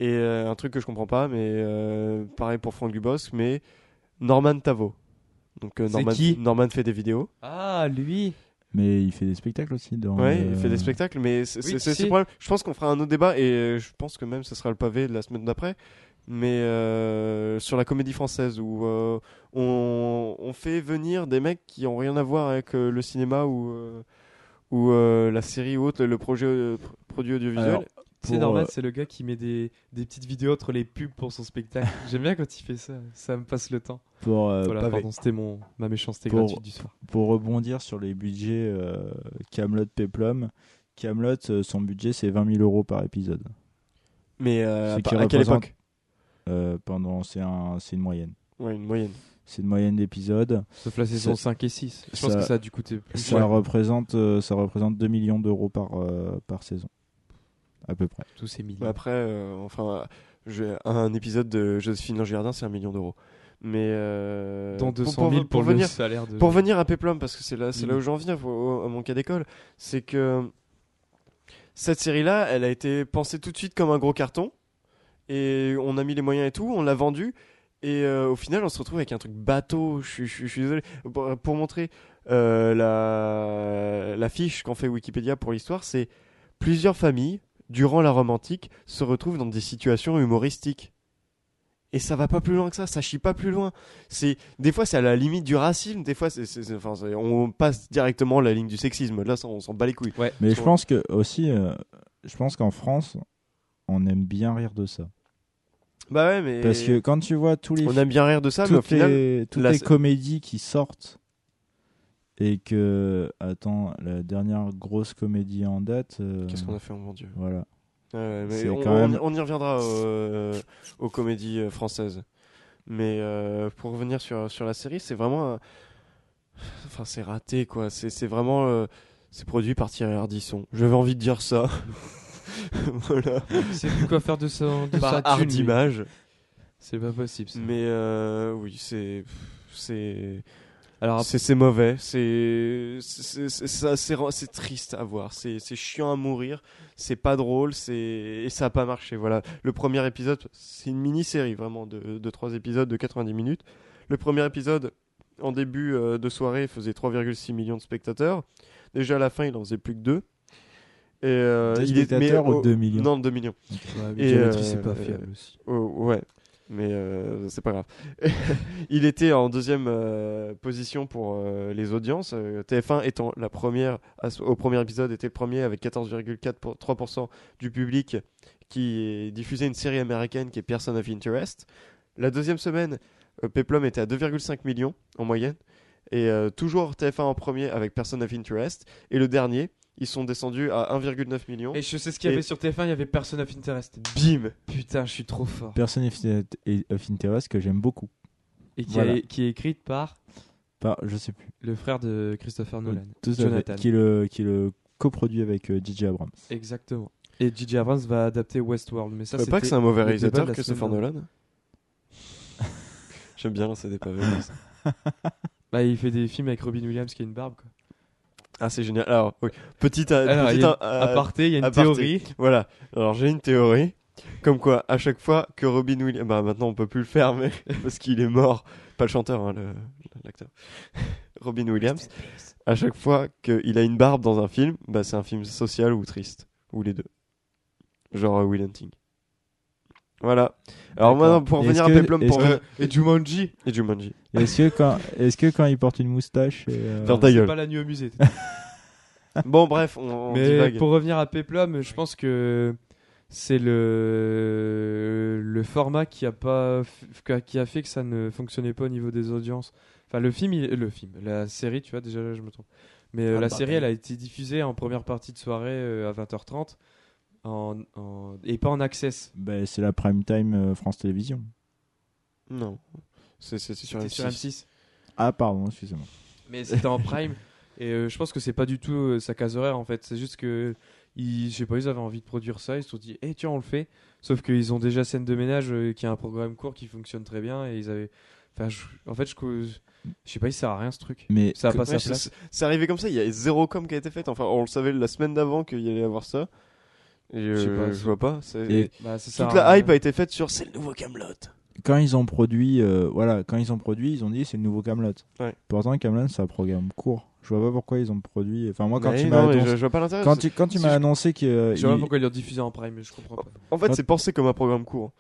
et euh, un truc que je comprends pas, mais euh, pareil pour Franck Dubosc, mais Norman Tavo. Donc euh, C'est Norman, qui? Norman fait des vidéos. Ah, lui Mais il fait des spectacles aussi. Dans Ouais, euh, il fait des spectacles, mais c'est Oui, si. le problème. Je pense qu'on fera un autre débat et je pense que même ce sera le pavé de la semaine d'après. Mais euh, sur la comédie française où euh, on, on fait venir des mecs qui ont rien à voir avec euh, le cinéma ou euh, ou euh, la série ou autre, le projet euh, pr- produit audiovisuel. Alors, C'est normal, euh, c'est le gars qui met des, des petites vidéos entre les pubs pour son spectacle. J'aime bien quand il fait ça, ça me passe le temps. Pour, euh, voilà, pardon, c'était mon ma méchanceté Pour- gratuite du soir. pour rebondir sur les budgets euh, Camelot Peplum, Camelot, euh, son budget c'est 20 000 euros par épisode. mais euh, à, qui à quelle époque? Euh, pendant, c'est un, c'est une moyenne. Ouais, une moyenne. C'est une moyenne d'épisodes. Sauf la saison Ça- 5 et 6. Je pense que ça a dû coûter plus. Ça représente, euh, ça représente 2 millions d'euros par, euh, par saison. à peu près. Tous ces millions. Mais Après, euh, enfin, un épisode de Joséphine Langerdin, c'est un million d'euros. Mais euh, Dont pour- 200 000 pour, le venir, salaire de. pour venir à Peplum, parce que c'est là, c'est là Mm. où j'en viens, au- à mon cas d'école, c'est que cette série-là, elle a été pensée tout de suite comme un gros carton, et on a mis les moyens et tout, on l'a vendu, et euh, au final, on se retrouve avec un truc bateau. Je suis, je suis- je suis désolé. Pour, pour montrer euh, la, la fiche qu'en fait Wikipédia pour l'histoire, c'est plusieurs familles, durant la Rome antique, se retrouvent dans des situations humoristiques. Et ça va pas plus loin que ça, ça chie pas plus loin. C'est des fois c'est à la limite du racisme, des fois c'est, c'est- c'est- enfin, c'est- on passe directement la ligne du sexisme. Là, ça, on s'en bat les couilles. Mais je pense que aussi, euh, je pense qu'en France, on aime bien rire de ça. Bah ouais, mais Parce que quand tu vois tous les on aime bien rire de ça, mais au toutes final, les, toutes la- les comédies qui sortent et que attends la dernière grosse comédie en date euh, qu'est-ce qu'on a fait, oh mon dieu. voilà Ouais, mais C'est on, quand on- même- on y reviendra euh, aux comédies euh, françaises. Mais euh, pour revenir sur, sur la série, c'est vraiment. un- Enfin, c'est raté, quoi. C'est c'est vraiment. euh, C'est produit par Thierry Ardisson. J'avais envie de dire ça. voilà. C'est plus quoi faire de sa, de Par sa lui. Ardimage. C'est pas possible. ça. Mais euh, oui, c'est. C'est. Alors, C'est mauvais, c'est c'est- ça- triste à voir, c'est c'est chiant à mourir, c'est pas drôle, c'est et ça a pas marché. Voilà, le premier épisode, c'est une mini-série vraiment de de trois épisodes de 90 minutes. Le premier épisode en début euh, de soirée faisait 3,6 millions de spectateurs. Déjà à la fin, il en faisait plus que 2. Et euh, il est- mais ou au- deux millions Non, 2 millions. ouais, et, euh, c'est pas fiable aussi. Oh, ouais, mais euh, c'est pas grave. il était en deuxième euh, position pour euh, les audiences. euh, TF1 étant la première, au premier épisode, était le premier avec 14,3% du public qui diffusait une série américaine qui est Person of Interest. La deuxième semaine, Peplum était à 2,5 millions en moyenne. Et toujours TF1 en premier avec Person of Interest. Et le dernier, ils sont descendus à 1,9 million. Et je sais ce qu'il y Et- avait sur TF1, il y avait Person of Interest. Bim Putain, je suis trop fort. Person of Interest que j'aime beaucoup Et qui, Voilà. est, qui est écrite par Par- je sais plus le frère de Christopher Nolan. Tout fait. Jonathan. qui est le qui est le coproduit avec euh, DJ Abrams Exactement. Et J.J. Abrams va adapter Westworld. Mais ça, Je pas que c'est un mauvais réalisateur, Christopher Nolan. J'aime bien lancer des pavés. comme ça. Bah, il fait des films avec Robin Williams qui a une barbe. Quoi. Ah, c'est génial. Alors, oui. Petite, euh, Alors, il petite, y a euh, aparté, il y a une aparté. théorie. Voilà. Alors, j'ai une théorie. Comme quoi, à chaque fois que Robin Williams. Bah, maintenant, on peut plus le faire, mais. parce qu'il est mort. Pas le chanteur, hein, le- l'acteur. Robin Williams. À chaque fois qu'il a une barbe dans un film, bah, c'est un film social ou triste. Ou les deux. Genre euh, Will Hunting. Voilà. Alors, maintenant, pour revenir à que- Peplum, pour. est-ce Et Jumanji. Et Jumanji. est-ce que quand est-ce que quand il porte une moustache euh, Vers ta C'est gueule. pas la nuit au musée. Bon, bref, on, on Mais divague. pour revenir à Peplum, je pense que c'est le le format qui a pas qui a fait que ça ne fonctionnait pas au niveau des audiences. Enfin le film, il- le film, la série, tu vois déjà là, je me trompe. Mais euh, Ah, la bah, série, elle a été diffusée en première partie de soirée euh, à 20h30 en, en- et pas en access. bah, c'est la prime time euh, France Télévisions Non. C'est sur C'était M6. sur M6. ah pardon excusez-moi Mais c'était en prime. Et euh, je pense que c'est pas du tout euh, sa case horaire en fait. C'est juste que, ils, je sais pas, ils avaient envie de produire ça. Ils se sont dit, eh tiens, on le fait. Sauf qu'ils ont déjà Scène de ménage euh, qui a un programme court qui fonctionne très bien. Et ils avaient. Enfin, je- en fait, je, je sais pas, il sert à rien ce truc. mais Ça a pas Ouais, sa c'est- place. C'est arrivé comme ça, il y a zéro com qui a été faite. Enfin, on le savait la semaine d'avant qu'il y allait avoir ça. Et Je sais euh, pas, je vois pas. c'est- Et- Bah, ça Toute la rien. hype a été faite sur c'est le nouveau Camelot. quand ils ont produit euh, voilà quand ils ont produit ils ont dit c'est le nouveau Camelot Ouais. pourtant Camelot c'est un programme court je vois pas pourquoi ils ont produit enfin moi quand Mais tu non, m'as annoncé je, je vois pas l'intérêt. quand tu quand tu si m'as je- annoncé que euh, Je sais pas il- pourquoi ils l'ont diffusé en prime, mais je comprends pas. En fait, Quand- c'est pensé comme un programme court.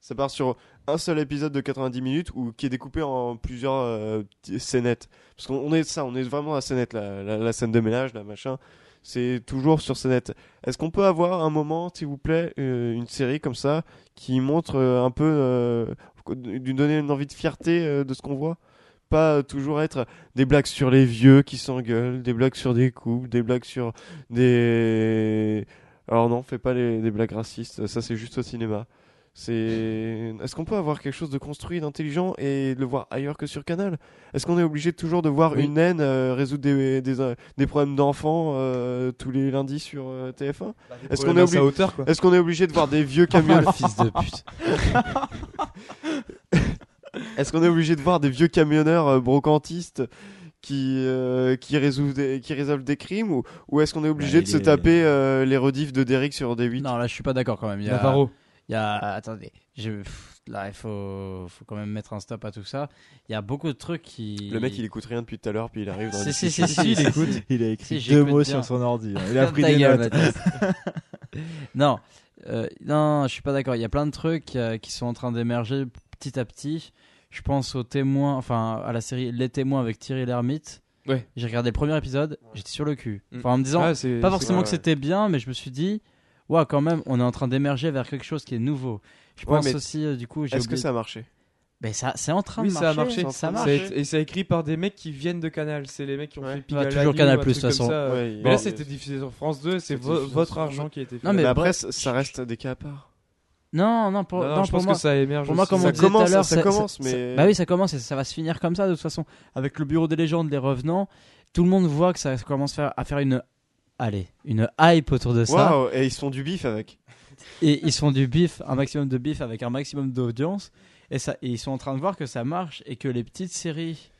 Ça part sur un seul épisode de 90 minutes ou qui est découpé en plusieurs euh, scénettes. Parce qu'on on est ça, on est vraiment à scénette, la, la, la scène de ménage, la machin. C'est toujours sur scénette. Est-ce qu'on peut avoir un moment, s'il vous plaît, euh, une série comme ça qui montre euh, un peu, euh, lui donner une envie de fierté euh, de ce qu'on voit? Pas toujours être des blagues sur les vieux qui s'engueulent, des blagues sur des couples, des blagues sur des. Alors non, fais pas des blagues racistes, ça c'est juste au cinéma. C'est. Est-ce qu'on peut avoir quelque chose de construit, d'intelligent et le voir ailleurs que sur Canal? Est-ce qu'on est obligé toujours de voir Oui. une naine euh, résoudre des, des, euh, des problèmes d'enfants euh, tous les lundis sur euh, TF1 Est-ce qu'on est, obligé... est est de voir des vieux camionneurs le fils de pute. Est-ce qu'on est obligé de voir des vieux camionneurs euh, brocantistes qui, euh, qui, résolvent des, qui résolvent des crimes ou, ou est-ce qu'on est obligé Bah, de se est- taper euh, les rediffs de Derrick sur D8 Non, là, je suis pas d'accord quand même. Il y a, Navarro. Il y a, attendez, je, là, il faut, faut quand même mettre un stop à tout ça. Il y a beaucoup de trucs qui. Le mec il écoute rien depuis tout à l'heure puis il arrive dans Si, si, si, si, il écoute. Il a écrit Si, deux mots bien. sur son ordi. hein. Il a pris des gueule, notes. Non, euh, non, je suis pas d'accord. Il y a plein de trucs euh, qui sont en train d'émerger petit à petit. Je pense aux témoins, enfin à la série Les témoins avec Thierry Lhermitte. Ouais. J'ai regardé le premier épisode, j'étais sur le cul. Mm. Enfin, en me disant, Ah, pas forcément ouais, que c'était bien, mais je me suis dit, ouais, quand même, on est en train d'émerger vers quelque chose qui est nouveau. Je Ouais, pense aussi, euh, du coup, j'ai Est-ce que oublié- ça a marché? Ben, ça, c'est en train Oui, de ça a marcher. marché. Ça Ça marche. Ça et c'est écrit par des mecs qui viennent de Canal. C'est les mecs qui ont Ouais. fait Bah, Pigalle toujours ou Canal+, un de toute façon. ça. Ouais, Mais bon, là, c'était diffusé sur France 2. C'est vo- votre argent qui a été fait. Non, mais mais après bref, ça ça reste des cas à part Non, non, pour, Non, non, non, je pour pense moi, que ça émerge. Pour moi, comme on Ça disait tout à l'heure, ça commence, mais- bah oui, ça commence et ça va se finir comme ça de toute façon. Avec le bureau des légendes, les revenants, tout le monde voit que ça commence à faire une, allez, une hype autour de ça. Waouh et ils se font du bif avec Et ils se font du bif, un maximum de bif avec un maximum d'audience. Et, ça, et ils sont en train de voir que ça marche et que les petites séries,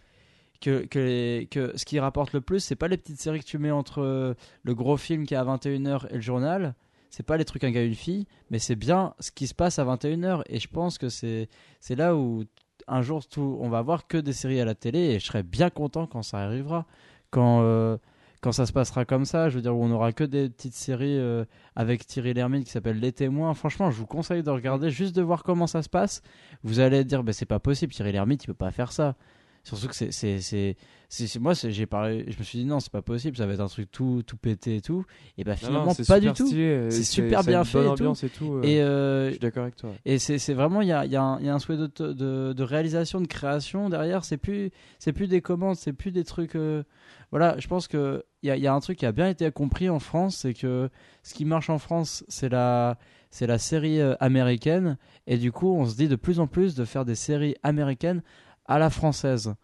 que, que, les- que ce qui rapporte le plus, c'est pas les petites séries que tu mets entre euh, le gros film qui est à 21h et le journal. C'est pas les trucs un gars une fille, mais c'est bien ce qui se passe à 21h. Et je pense que c'est c'est là où un jour tout, on va voir que des séries à la télé et je serais bien content quand ça arrivera. Quand, euh, quand ça se passera comme ça, je veux dire, où on aura que des petites séries euh, avec Thierry Lhermitte qui s'appelle Les Témoins. Franchement, je vous conseille de regarder juste de voir comment ça se passe. Vous allez dire, bah, c'est pas possible, Thierry Lhermitte, il peut pas faire ça. Surtout que c'est. c'est, c'est, moi, j'ai parlé, je me suis dit, non, c'est pas possible, ça va être un truc tout, tout pété et tout. Et bah, finalement, non, pas du tout. stylé, et C'est super bien fait bonne et tout. ambiance et tout. euh, Et, euh, Je suis d'accord avec toi. et c'est vraiment, il y a, il y a y a un souhait de, de, de réalisation, de création derrière. C'est plus, c'est plus des commandes, c'est plus des trucs. euh, Voilà, je pense qu'il y a, il y a un truc qui a bien été compris en France, c'est que ce qui marche en France, c'est la, c'est la série euh, américaine. Et du coup, on se dit de plus en plus de faire des séries américaines à la française.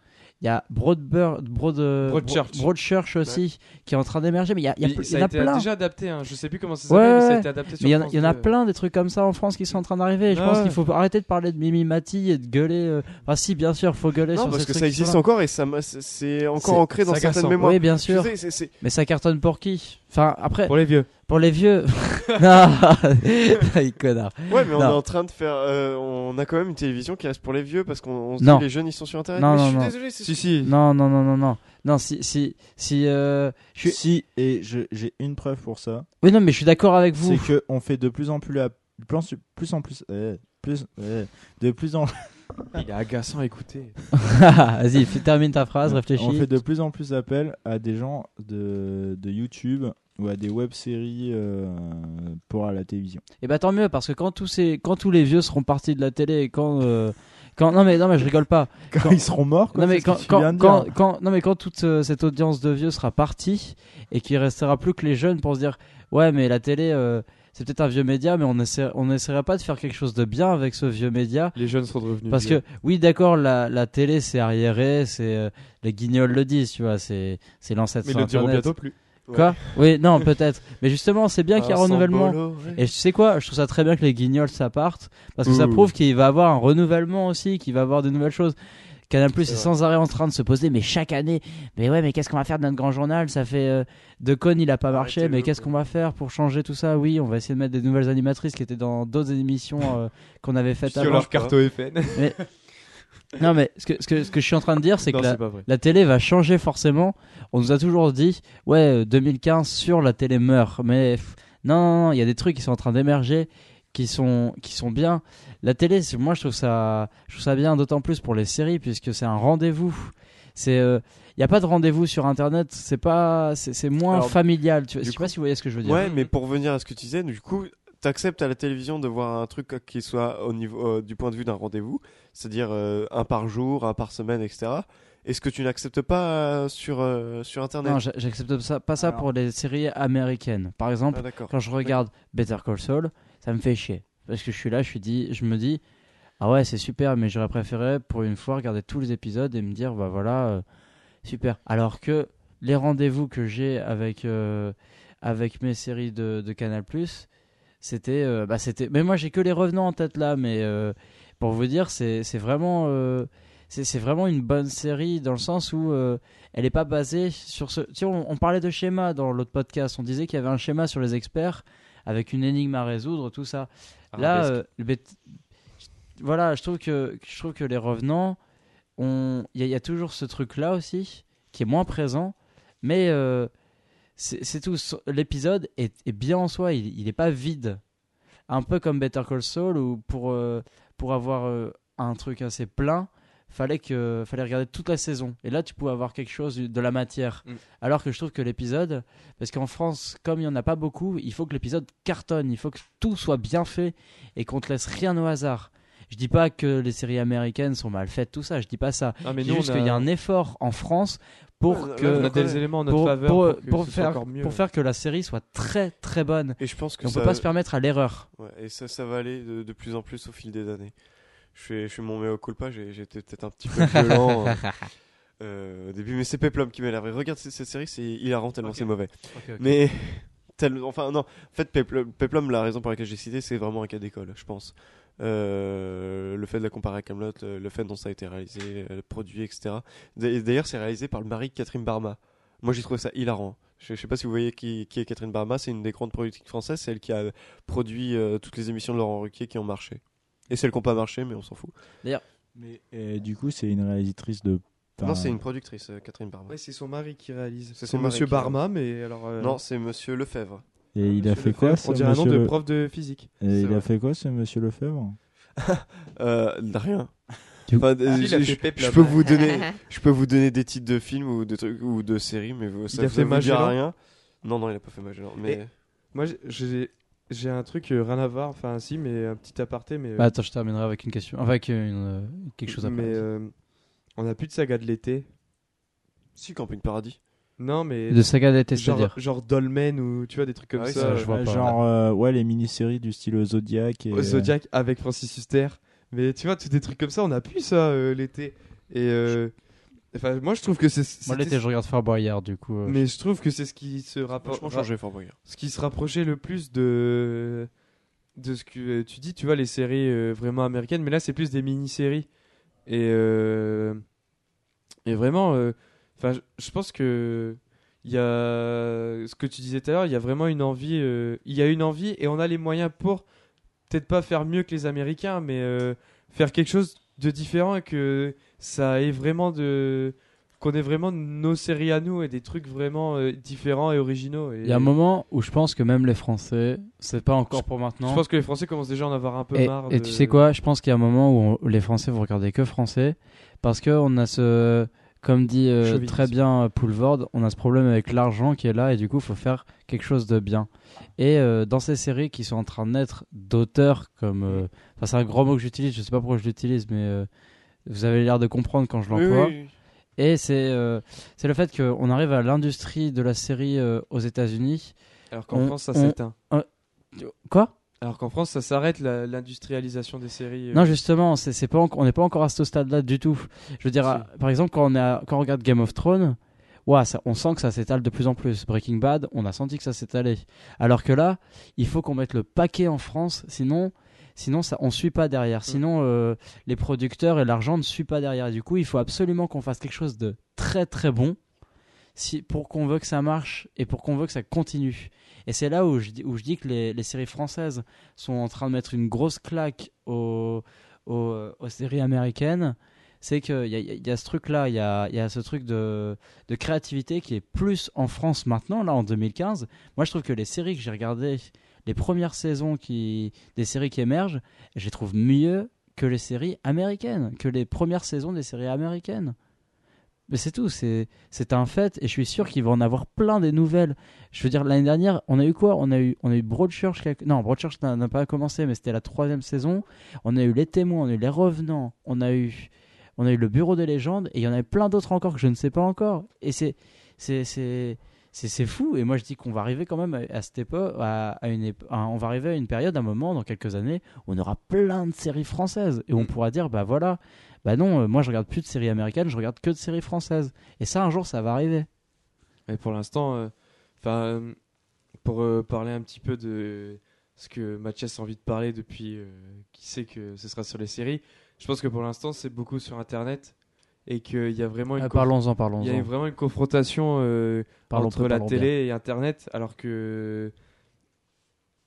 Il y a Broadbur- Broad, euh, Broadchurch. Bro- Broadchurch aussi, qui est en train d'émerger. Mais il y, a, il y a il ça y en a a été plein. déjà adapté. hein. Je sais plus comment ça Ouais, s'appelle, mais ça a ouais. été adapté sur Mais il y en a- France il y, en a 2. plein des trucs comme ça en France qui sont en train d'arriver. Je pense ouais. qu'il faut arrêter de parler de Mimi Mati et de gueuler. euh, Enfin, si, bien sûr, faut gueuler Non sur parce ces que trucs ça existe encore et ça c'est- encore ancré dans certaines mémoires Oui, bien sûr. sais, Mais ça cartonne pour qui? Enfin, après, Pour les vieux. Pour les vieux. non. Ouais, mais on Non. est en train de faire. euh, on a quand même une télévision qui reste pour les vieux parce qu'on on se Non. dit les jeunes ils sont sur internet. Non, mais non, je suis non. désolé, c'est Si, si. Non, non, non, non, non. Non, si, si, si. euh, je suis... Si, et je- j'ai une preuve pour ça, Oui, non, mais je suis d'accord avec vous. c'est que on fait de plus en plus la plus, plus en plus euh, plus euh, de plus en Il est agaçant à écouter. Vas-y, termine ta phrase, réfléchis. on fait de plus en plus appel à des gens de, de YouTube ou à des web-séries euh, pour à la télévision. Et bah tant mieux parce que quand tous ces, quand tous les vieux seront partis de la télé et quand, euh, quand, non mais non mais je rigole pas. Quand, Quand- ils seront morts, quoi, non mais quand, quand, quand, quand- non mais quand toute euh, cette audience de vieux sera partie et qu'il restera plus que les jeunes pour se dire ouais mais la télé euh, c'est peut-être un vieux média mais on essaie, on n'essaierait pas de faire quelque chose de bien avec ce vieux média Les jeunes sont revenus. parce que oui d'accord la, la télé c'est arriéré c'est euh, les guignols le disent tu vois c'est c'est l'ancêtre Mais ils le diront bientôt plus. quoi oui non peut-être mais justement c'est bien qu'il y ait un renouvellement ouais. et tu sais quoi, je trouve ça très bien que les guignols ça parte parce que ça prouve qu'il va avoir un renouvellement aussi, qu'il va avoir de nouvelles choses. Canal Plus C'est est sans arrêt en train de se poser, mais chaque année, mais ouais, mais qu'est-ce qu'on va faire de notre grand journal? Ça fait euh, de con, il a pas marché, mais qu'est-ce qu'on va faire pour changer tout ça? Oui, on va essayer de mettre des nouvelles animatrices qui étaient dans d'autres émissions euh, qu'on avait faites Sur avant. leur carte FN. Non, mais ce que, ce que ce que je suis en train de dire, c'est que la, la télé va changer forcément. On nous a toujours dit, ouais, euh, 2015 sur la télé meurt. Mais pff, non, non, non, il y a des trucs qui sont en train d'émerger, qui sont, qui sont bien. La télé, moi, je trouve ça, je trouve ça bien, d'autant plus pour les séries, puisque c'est un rendez-vous. C'est, euh, il n'y a pas de rendez-vous sur Internet. C'est pas, c'est moins Alors, familial. Tu vois, je sais pas si vous voyez ce que je veux dire. Ouais, mais pour revenir à ce que tu disais, du coup, t'acceptes à la télévision de voir un truc qui soit au niveau, euh, du point de vue d'un rendez-vous, c'est-à-dire euh, un par jour, un par semaine, etc. Est-ce que tu n'acceptes pas euh, sur, euh, sur Internet? Non, j'a- j'accepte pas ça Alors. pour les séries américaines. Par exemple, Ah, quand je regarde Better Call Saul, ça me fait chier. parce que je suis là, je, suis je me dis, ah ouais, c'est super, mais j'aurais préféré pour une fois regarder tous les épisodes et me dire, bah voilà, euh, super. Alors que les rendez-vous que j'ai avec, euh, avec mes séries de, Canal, c'était. euh, bah. Mais moi, j'ai que les revenants en tête là, mais pour vous dire, c'est, vraiment. c'est, vraiment une bonne série dans le sens où elle n'est pas basée sur ce. Tu sais, on parlait de schéma dans l'autre podcast. On disait qu'il y avait un schéma sur les experts avec une énigme à résoudre, tout ça. Là, Arabesque. euh, le bête- voilà, je trouve que je trouve que les revenants, on, il y, a- il y a toujours ce truc-là aussi qui est moins présent, mais euh, c'est tout. So- L'épisode est, est bien en soi, il n'est pas vide, un peu comme Better Call Saul où pour euh, pour avoir un truc assez plein, fallait que fallait regarder toute la saison. Et là, tu pouvais avoir quelque chose de la matière. Mm. Alors que je trouve que l'épisode, parce qu'en France, comme il y en a pas beaucoup, il faut que l'épisode cartonne, il faut que tout soit bien fait et qu'on te laisse rien au hasard. Je dis pas que les séries américaines sont mal faites, tout ça. Je dis pas ça. Ah, mais Je nous, dis juste on a- qu'il y a un effort en France pour Ouais, que on a Ouais, des éléments en notre pour, faveur pour, pour, que pour ce soit faire mieux. pour faire que la série soit très très bonne. Et je pense que on ça, peut pas se permettre à l'erreur. ouais, et ça, ça va aller de, de plus en plus au fil des années. Je fais, je fais mon mea culpa, été peut-être un petit peu violent euh, euh, au début, mais c'est Peplum qui m'énerve. Regarde cette, série, c'est hilarant tellement c'est mauvais. Mais tel- enfin non, en fait Peplum, Peplum, la raison pour laquelle j'ai cité, c'est vraiment un cas d'école, je pense. Euh, le fait de la comparer à Camelot, le, fait dont ça a été réalisé, le produit, etc. D'a- D'ailleurs, c'est réalisé par le mari de Catherine Barma. Moi, j'ai trouvé ça hilarant. Je, je sais pas si vous voyez qui, qui est Catherine Barma, c'est une des grandes productrices françaises, c'est elle qui a produit euh, toutes les émissions de Laurent Ruquier qui ont marché. Et celles qui n'ont pas marché, mais on s'en fout. Mais euh, du coup, c'est une réalisatrice de. Non, c'est une productrice, euh, Catherine Barma. Ouais, c'est son mari qui réalise. C'est Monsieur qui Barma, mais alors. euh, Non, c'est Monsieur Lefebvre. Et il a fait quoi ce On dirait un nom monsieur de prof de physique. Et il vrai. a fait quoi ce monsieur Lefebvre Euh, rien. Enfin, Ah, il a je, fait je- Peplum. je peux vous donner, je peux vous donner des titres de films ou de trucs ou de séries, mais vous, ça, a ça fait vous dira Magellan rien. Non, non, il a pas fait Magellan. Mais Moi, j'ai- j'ai un truc euh, rien à voir, enfin, si, mais un petit aparté, mais. euh, Bah, attends, je terminerai avec une question, enfin, avec une, euh, quelque chose après. Mais euh, on a plus de saga de l'été. si Camping Paradis. Non, mais. De saga d'été, genre, c'est-à-dire. genre Dolmen ou tu vois des trucs comme Ah oui, ça. ça, je vois pas. Genre, euh, ouais, les mini-séries du style Zodiac. Et, au Zodiac avec Francis Huster. Mais tu vois, tous des trucs comme ça, on a plus ça euh, l'été. Et euh, enfin, moi je trouve que c'est. Moi, l'été, je regarde Fort Boyard, du coup. euh, Mais je trouve que c'est ce qui se rapproche. Changé Fort Boyard. Ce qui se rapprochait le plus de de ce que tu dis, tu vois, les séries euh, vraiment américaines. Mais là, c'est plus des mini-séries. Et euh, et vraiment, enfin, je- je pense que il y a ce que tu disais tout à l'heure, il y a vraiment une envie. euh, il y a une envie et on a les moyens pour peut-être pas faire mieux que les Américains, mais euh, faire quelque chose de différent et que ça ait vraiment de qu'on ait vraiment nos séries à nous et des trucs vraiment euh, différents et originaux. Et Il y a un moment où je pense que même les Français, c'est pas encore pour je maintenant. pense que les Français commencent déjà à en avoir un peu Et, marre. et de- tu sais quoi Je pense qu'il y a un moment où, on- où les Français vont regarder que français parce que on a ce, comme dit euh, très bien euh, Poulvord, on a ce problème avec l'argent qui est là et du coup, il faut faire quelque chose de bien. Et euh, dans ces séries qui sont en train de naître d'auteurs comme, euh, enfin c'est un grand mot que j'utilise, je sais pas pourquoi je l'utilise, mais euh, vous avez l'air de comprendre quand je l'emploie. oui, oui. Et c'est euh, c'est le fait qu'on arrive à l'industrie de la série euh, aux États-Unis. Alors qu'en France, ça s'éteint. Quoi? Alors qu'en France, ça s'arrête l'industrialisation des séries. euh. Non, justement, c'est pas on n'est pas encore à ce stade-là du tout. Je veux dire, à- par exemple, quand on, est à- quand on regarde Game of Thrones, ça, on sent que ça s'étale de plus en plus. Breaking Bad, on a senti que ça s'étalait. Alors que là, il faut qu'on mette le paquet en France, sinon, sinon ça, on suit pas derrière. Mm. Sinon, euh, les producteurs et l'argent ne suivent pas derrière. Du coup, il faut absolument qu'on fasse quelque chose de très très bon. Pour qu'on veut que ça marche et pour qu'on veut que ça continue. Et c'est là où je, où je dis que les, les séries françaises sont en train de mettre une grosse claque aux, aux, séries américaines, c'est qu'il y y a ce truc-là, il y a, y a ce truc de, de créativité qui est plus en France maintenant, là en 2015. Moi, je trouve que les séries que j'ai regardées, les premières saisons qui, des séries qui émergent, je les trouve mieux que les séries américaines, que les premières saisons des séries américaines. Mais c'est tout, c'est un fait, et je suis sûr qu'il va en avoir plein des nouvelles. Je veux dire, l'année dernière, on a eu quoi? On a eu, on a eu Broadchurch, qui a- non, Broadchurch n'a pas commencé, mais c'était la troisième saison. On a eu Les Témoins, on a eu Les Revenants, on a eu, on a eu Le Bureau des légendes, et il y en avait plein d'autres encore que je ne sais pas encore. Et c'est, fou. Et moi, je dis qu'on va arriver quand même à, à cette époque, à, à une épo- à- on va arriver à une période, un moment, dans quelques années, où on aura plein de séries françaises et on Mm. pourra dire, bah voilà, bah non, euh, moi je regarde plus de séries américaines, je regarde que de séries françaises. Et ça, un jour, ça va arriver. Et pour l'instant, euh, enfin, pour euh, parler un petit peu de ce que Mathias a envie de parler depuis qu'il sait que ce sera sur les séries, je pense que pour l'instant, c'est beaucoup sur Internet et qu'il y a vraiment une, Ah, parlons-en, il y a vraiment une confrontation euh, Parlons entre peu, la parlons télé et Internet, alors que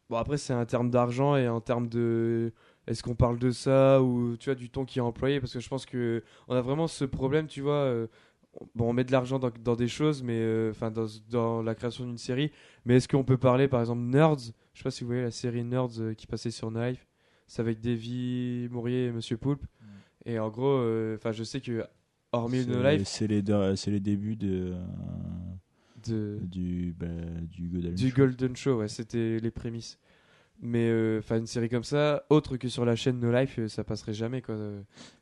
bon après c'est un terme d'argent et en terme de est-ce qu'on parle de ça ou tu vois du ton qui est employé? Parce que je pense que on a vraiment ce problème tu vois euh, bon on met de l'argent dans, dans des choses mais euh, enfin dans, dans la création d'une série. Mais est-ce qu'on peut parler par exemple Nerds? Je sais pas si vous voyez la série Nerds euh, qui passait sur No Life c'est avec Davy Mourier et Monsieur Poulpe. Et en gros enfin je sais que hormis No Life C'est les, c'est les débuts de, de du, bah, du Golden Du Show. Golden Show, ouais, c'était les prémices. Mais euh, enfin une série comme ça, autre que sur la chaîne No Life, euh, ça passerait jamais quoi.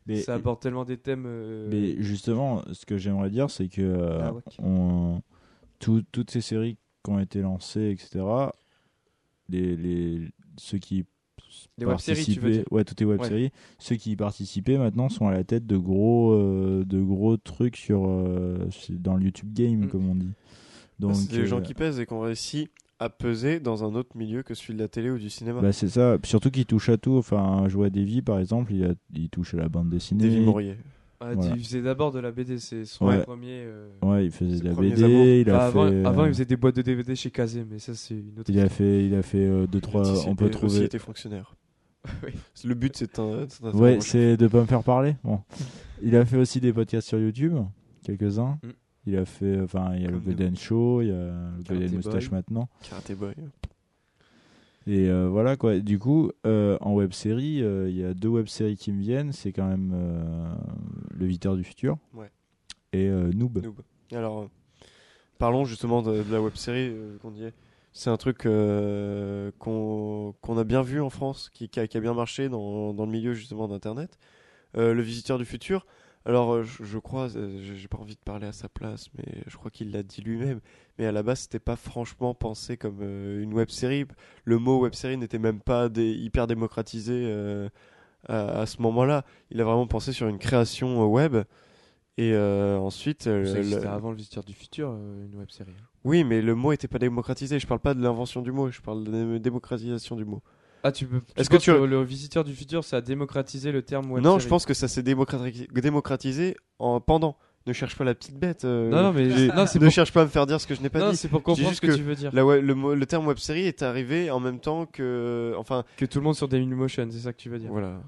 Mais- ça aborde tellement des thèmes. euh, Mais justement, ce que j'aimerais dire, c'est que euh, Ah ouais. on- tout- toutes ces séries qui ont été lancées, etc., les, les, ceux qui Les web-séries, tu veux participaient- dire? Ouais, toutes les web-séries. Ceux qui y participaient maintenant sont à la tête de gros, euh, de gros trucs sur, euh, dans le YouTube Game, Mm. comme on dit. Donc, euh, gens qui pèsent et qui ont réussi à peser dans un autre milieu que celui de la télé ou du cinéma. bah, c'est ça. Surtout qu'ils touchent à tout. Enfin, jouer à Davy, par exemple, il, a, il touche à la bande dessinée. Davy Maurier. ah, voilà. Il faisait d'abord de la BD, c'est son Ouais. premier. euh, Ouais, il faisait de la BD. Il a enfin, avant, fait, avant, euh, il faisait des boîtes de DVD chez Kazé, mais ça c'est une autre. il a fait, il a fait euh, deux trois. TCP On peut aussi trouver. était fonctionnaire. Oui. Le but c'est un. c'est un- Ouais, c'est de pas me faire parler. Bon, il a fait aussi des podcasts sur YouTube, quelques-uns. Mm. Il a fait, enfin, il y a le Comme Golden Show, il y a le Golden Moustache maintenant. Karate Boy. Et euh, voilà quoi. Du coup, euh, en web série, euh, il y a deux web séries qui me viennent. C'est quand même Le Visiteur du Futur Ouais. et Noob. Noob. Alors, parlons justement de, de la web série qu'on est. C'est un truc qu'on qu'on a bien vu en France, qui, qui a, qui a bien marché dans, dans le milieu justement d'Internet. Le Visiteur du Futur. Alors, euh, je, je crois, euh, j'ai pas envie de parler à sa place, mais je crois qu'il l'a dit lui-même. Mais à la base, c'était pas franchement pensé comme euh, une web série. Le mot web série n'était même pas dé- hyper démocratisé euh, à, à ce moment-là. Il a vraiment pensé sur une création web. Et euh, ensuite, existait avant le Visiteur du Futur, une web série. oui, mais le mot était pas démocratisé. Je parle pas de l'invention du mot, je parle de la démocratisation du mot. Ah, tu peux. Est-ce que tu- le Visiteur du Futur, ça a démocratisé le terme web non, série je pense que ça s'est démocrati- démocratisé en pendant. Ne cherche pas la petite bête. euh, Non, non, mais non, ne pour- cherche pas à me faire dire ce que je n'ai pas Non, dit. c'est pour comprendre ce que, que tu veux dire. La le, terme web série est arrivé en même temps que, enfin, Que tout le monde sur Dailymotion, c'est ça que tu veux dire. voilà,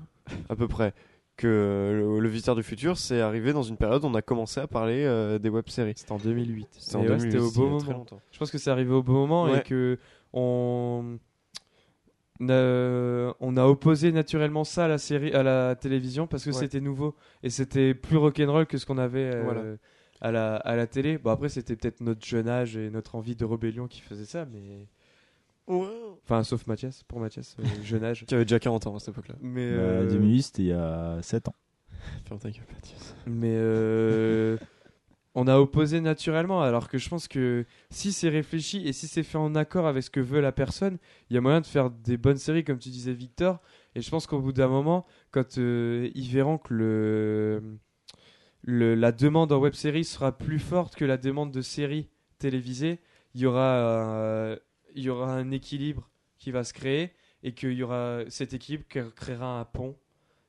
à peu près. Que le, le visiteur du futur, c'est arrivé dans une période où on a commencé à parler euh, des web séries. C'était en 2008. C'était en Et ouais, c'était 2008, au bon moment. Je pense que c'est arrivé au bon moment Ouais. et que on on a opposé naturellement ça à la série, à la télévision parce que Ouais. c'était nouveau et c'était plus rock'n'roll que ce qu'on avait euh, Voilà. à la à la télé. Bon après c'était peut-être notre jeune âge et notre envie de rébellion qui faisait ça, mais enfin sauf Mathias, pour Mathias, euh, jeune âge. Qui avait déjà 40 ans à cette époque-là. Mais Bah, euh, 2008, c'était il y a 7 ans. Ferme ta gueule, Mathias. mais euh, on a opposé naturellement alors que je pense que si c'est réfléchi et si c'est fait en accord avec ce que veut la personne il y a moyen de faire des bonnes séries comme tu disais Victor. Et je pense qu'au bout d'un moment quand euh, ils verront que le, la demande en web série sera plus forte que la demande de séries télévisées il y aura euh, il y aura un équilibre qui va se créer et qu'il y aura cet équilibre qui créera un pont.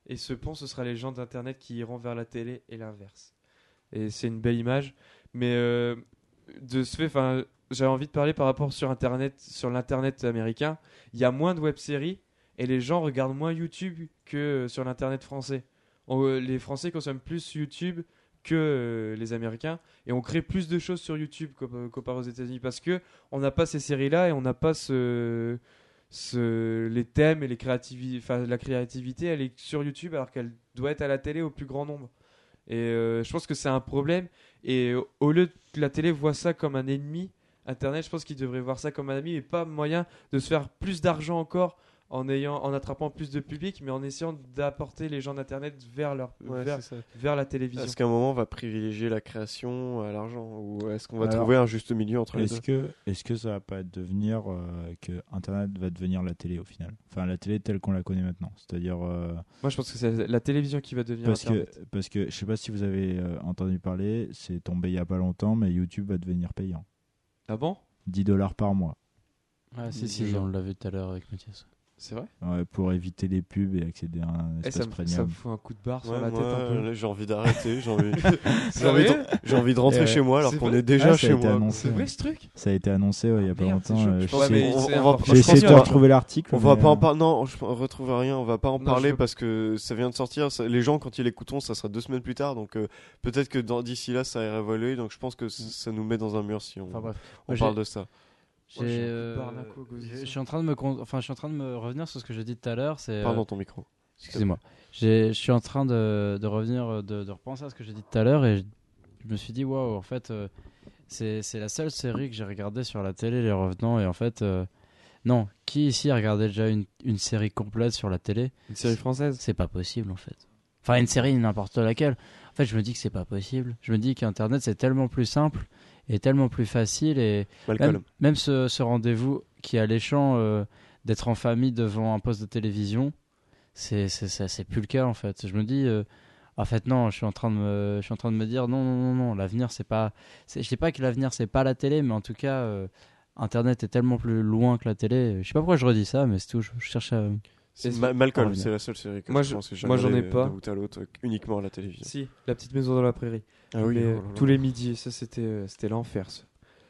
Et ce pont ce sera les gens d'internet qui iront vers la télé et l'inverse et c'est une belle image. Mais euh, de ce fait j'avais envie de parler par rapport sur internet sur l'internet américain. Il y a moins de web-séries et les gens regardent moins YouTube que euh, sur l'internet français. Euh, les français consomment plus YouTube que euh, les américains et on crée plus de choses sur YouTube co- comparé aux États-Unis parce que on n'a pas ces séries là et on n'a pas ce ce, les thèmes et les la créativité elle est sur YouTube alors qu'elle doit être à la télé au plus grand nombre et euh, je pense que c'est un problème. Et euh, au lieu que la télé voit ça comme un ennemi, Internet, je pense qu'il devrait voir ça comme un ami et pas moyen de se faire plus d'argent encore en ayant, en attrapant plus de public, mais en essayant d'apporter les gens d'internet vers leur, Ouais, vers, la télévision. Est-ce qu'à un moment on va privilégier la création à l'argent? Ou est-ce qu'on va Alors, trouver un juste milieu entre les Est-ce deux? que, est-ce que ça va pas devenir euh, que Internet va devenir la télé au final? Enfin, la télé telle qu'on la connaît maintenant. C'est-à-dire. euh, Moi, je pense que c'est la télévision qui va devenir parce, que, Internet. parce que je sais pas si vous avez euh, entendu parler, c'est tombé il y a pas longtemps, mais YouTube va devenir payant. Ah bon? 10 dollars par mois. Ouais, si, si, on l'a vu tout à l'heure avec Mathias. C'est vrai Ouais, pour éviter les pubs et accéder à un Eh, espace ça, me, ça premium. me fout un coup de barre sur Ouais, la moi, tête un peu. là, j'ai envie d'arrêter, j'ai envie, j'ai envie, de, j'ai envie de rentrer Euh, chez moi alors qu'on est déjà Ah, chez moi. C'est vrai ce truc Ça a été annoncé ouais, il y a pas Merde, c'est longtemps. euh, J'ai essayé de retrouver l'article. On va pas en euh, parler. Non, je retrouve rien. On va pas en parler parce que ça vient de sortir. les gens, quand ils l'écouteront, ça sera deux semaines plus tard. Donc euh, peut-être que d'ici là, ça ira évoluer. Donc je pense que c- ça nous met dans un mur si on, parle de ça. J'ai, Ouais, je suis un peu euh, je je suis en train de me, con- enfin, je suis en train de me revenir sur ce que j'ai dit tout à l'heure. C'est, euh, dans ton micro. Excusez-moi. J'ai- Je suis en train de, de revenir, de, de repenser à ce que j'ai dit tout à l'heure et je, je me suis dit, waouh, en fait, euh, c'est c'est la seule série que j'ai regardée sur la télé, Les Revenants, et en fait, euh, non, qui ici a regardé déjà une, une série complète sur la télé? Une série française C'est pas possible en fait. Enfin, une série, n'importe laquelle. En fait, je me dis que c'est pas possible. Je me dis qu'Internet, c'est tellement plus simple et tellement plus facile et Malcolm. même, même ce, ce rendez-vous qui est alléchant euh, d'être en famille devant un poste de télévision, c'est c'est plus le cas en fait. Je me dis, euh, en fait non, je suis en train de me, je suis en train de me dire non non non non, l'avenir c'est pas, je sais pas que l'avenir c'est pas la télé, mais en tout cas. euh, Internet est tellement plus loin que la télé. Je sais pas pourquoi je redis ça, mais c'est tout. Je, je cherche à. Ma- Malcolm, revenir. c'est la seule série que Moi, je je- pense que moi, j'en ai pas. d'un bout à l'autre, euh, uniquement à la télévision. Si, La petite maison dans la prairie. Ah oui, Mais, oh euh, là là. tous les midis, ça c'était euh, c'était l'enfer.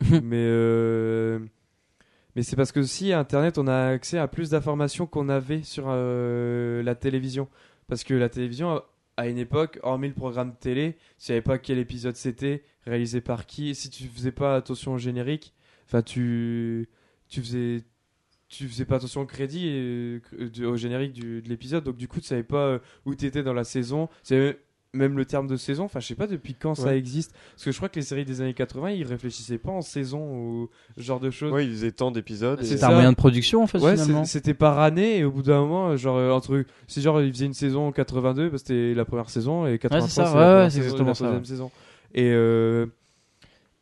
mais euh, mais c'est parce que aussi Internet, on a accès à plus d'informations qu'on avait sur euh, la télévision. Parce que la télévision, à- à une époque, hormis le programme télé, tu savais pas quel épisode c'était, réalisé par qui. Si tu faisais pas attention au générique, enfin tu tu faisais tu faisais pas attention au crédit et euh, au générique du- de l'épisode, donc du coup tu savais pas euh, où tu étais dans la saison. Savais même le terme de saison, enfin je sais pas depuis quand ça existe. Parce que je crois que les séries des années 80, ils réfléchissaient pas en saison ou ce genre de choses. Ouais, ils faisaient tant d'épisodes. C'est et- C'est un moyen de production en fait Ouais, finalement. c'est- c'était par année et au bout d'un moment, genre euh, entre c'est genre ils faisaient une saison en 82 parce que c'était la première saison et 83 ça, c'est ouais, la première c'est la ça, troisième ouais. saison. Et euh,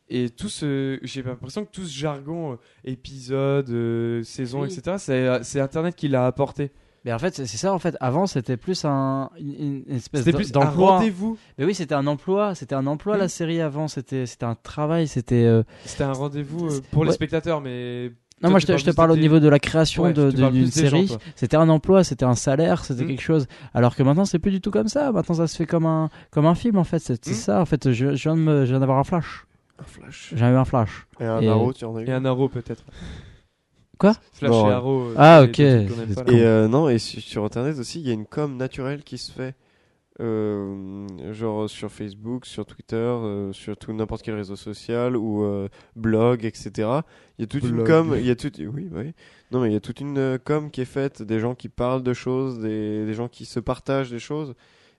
et tout ce j'ai l'impression que tout ce jargon euh, épisode, euh, saison, Oui. etc. C'est c'est Internet qui l'a apporté. Mais en fait, c'est c'est ça. En fait, avant, c'était plus un, une, une espèce C'était plus un d'emploi. rendez-vous. Mais oui, c'était un emploi. C'était un emploi Oui. la série avant. C'était c'était un travail. C'était. euh, C'était un rendez-vous euh, pour les Ouais. spectateurs, mais Non, Toi, moi tu je te, parles je te plus parle au des- niveau de la création Ouais, de- tu de- parles d'une plus des gens, série. toi. C'était un emploi, c'était un salaire, c'était Mm. quelque chose. Alors que maintenant, c'est plus du tout comme ça. Maintenant, ça se fait comme un comme un film en fait. C'est c'est Mm. ça. En fait, je, je viens de me- je viens d'avoir un flash. Un flash. J'ai eu un flash. Et un Et- Arrow, tu en as eu et un arrow peut-être. Quoi Flash Non, et arrow. euh, Ah, ok. pas. Et euh, non, et su- sur internet aussi, il y a une com naturelle qui se fait. euh, genre sur Facebook, sur Twitter, euh, sur tout n'importe quel réseau social ou euh, blog, etc. Il y a toute une com, il y a toute, oui, oui. Non, mais il y a toute une com qui est faite, des gens qui parlent de choses, des, des gens qui se partagent des choses,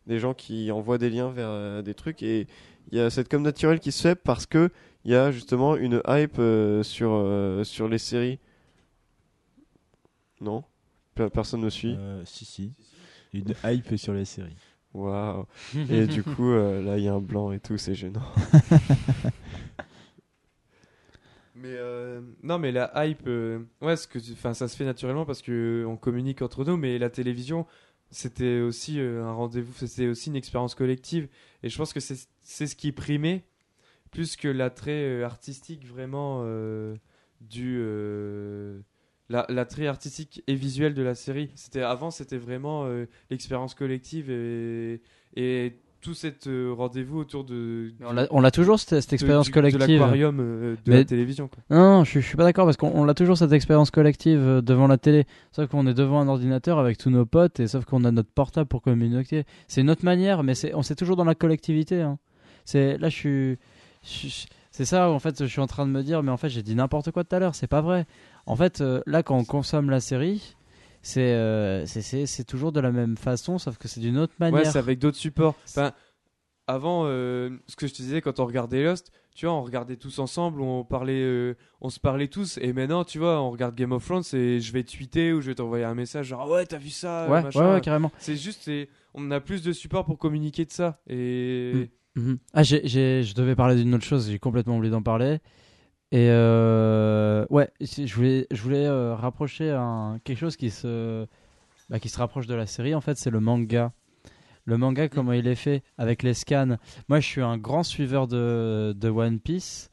des gens qui envoient des liens vers euh, des trucs et il y a cette com naturelle qui se fait parce que il y a justement une hype euh, sur euh, sur les séries. Non, Pe- personne ne suit? Euh, si, si. Une hype sur les séries. Waouh. Et du coup, euh, là, il y a un blanc et tout, c'est gênant. Mais euh, non, mais la hype, euh, ouais, ce que, enfin, ça se fait naturellement parce que on communique entre nous. Mais la télévision, c'était aussi euh, un rendez-vous, c'était aussi une expérience collective. Et je pense que c'est ce qui primait plus que l'attrait euh, artistique vraiment euh, du euh, la- l'attrait artistique et visuel de la série. Avant, c'était vraiment l'expérience collective et tout cet euh, rendez-vous autour de On l'a- On l'a toujours cette, cette de- expérience du- collective. de l'aquarium euh, de Mais- la télévision. Quoi. Non, non, je, je suis pas d'accord parce qu'on on l'a toujours cette expérience collective euh, devant la télé. Sauf qu'on est devant un ordinateur avec tous nos potes et sauf qu'on a notre portable pour communiquer. C'est une autre manière, mais c'est on c'est toujours dans la collectivité. hein. C'est là, je suis, c'est ça en fait. Je suis en train de me dire, mais en fait, j'ai dit n'importe quoi tout à l'heure. C'est pas vrai. En fait, là, quand on consomme la série, c'est euh, c'est- toujours de la même façon, sauf que c'est d'une autre manière. Ouais, c'est avec d'autres supports. Enfin, avant, euh, ce que je te disais quand on regardait Lost, tu vois, on regardait tous ensemble, on parlait, euh, on se parlait tous. Et maintenant, tu vois, on regarde Game of Thrones et je vais tweeter ou je vais t'envoyer un message genre ouais, t'as vu ça, ouais, machin. ouais, ouais, carrément. C'est juste, on a plus de support pour communiquer de ça. Et Mhm. Ah, j'ai, j'ai- je devais parler d'une autre chose, j'ai complètement oublié d'en parler. Et euh, ouais, je voulais, je voulais euh, rapprocher un, quelque chose qui se, bah, qui se rapproche de la série. En fait, c'est le manga. Le manga, comment il est fait avec les scans. Moi, je suis un grand suiveur de, de One Piece.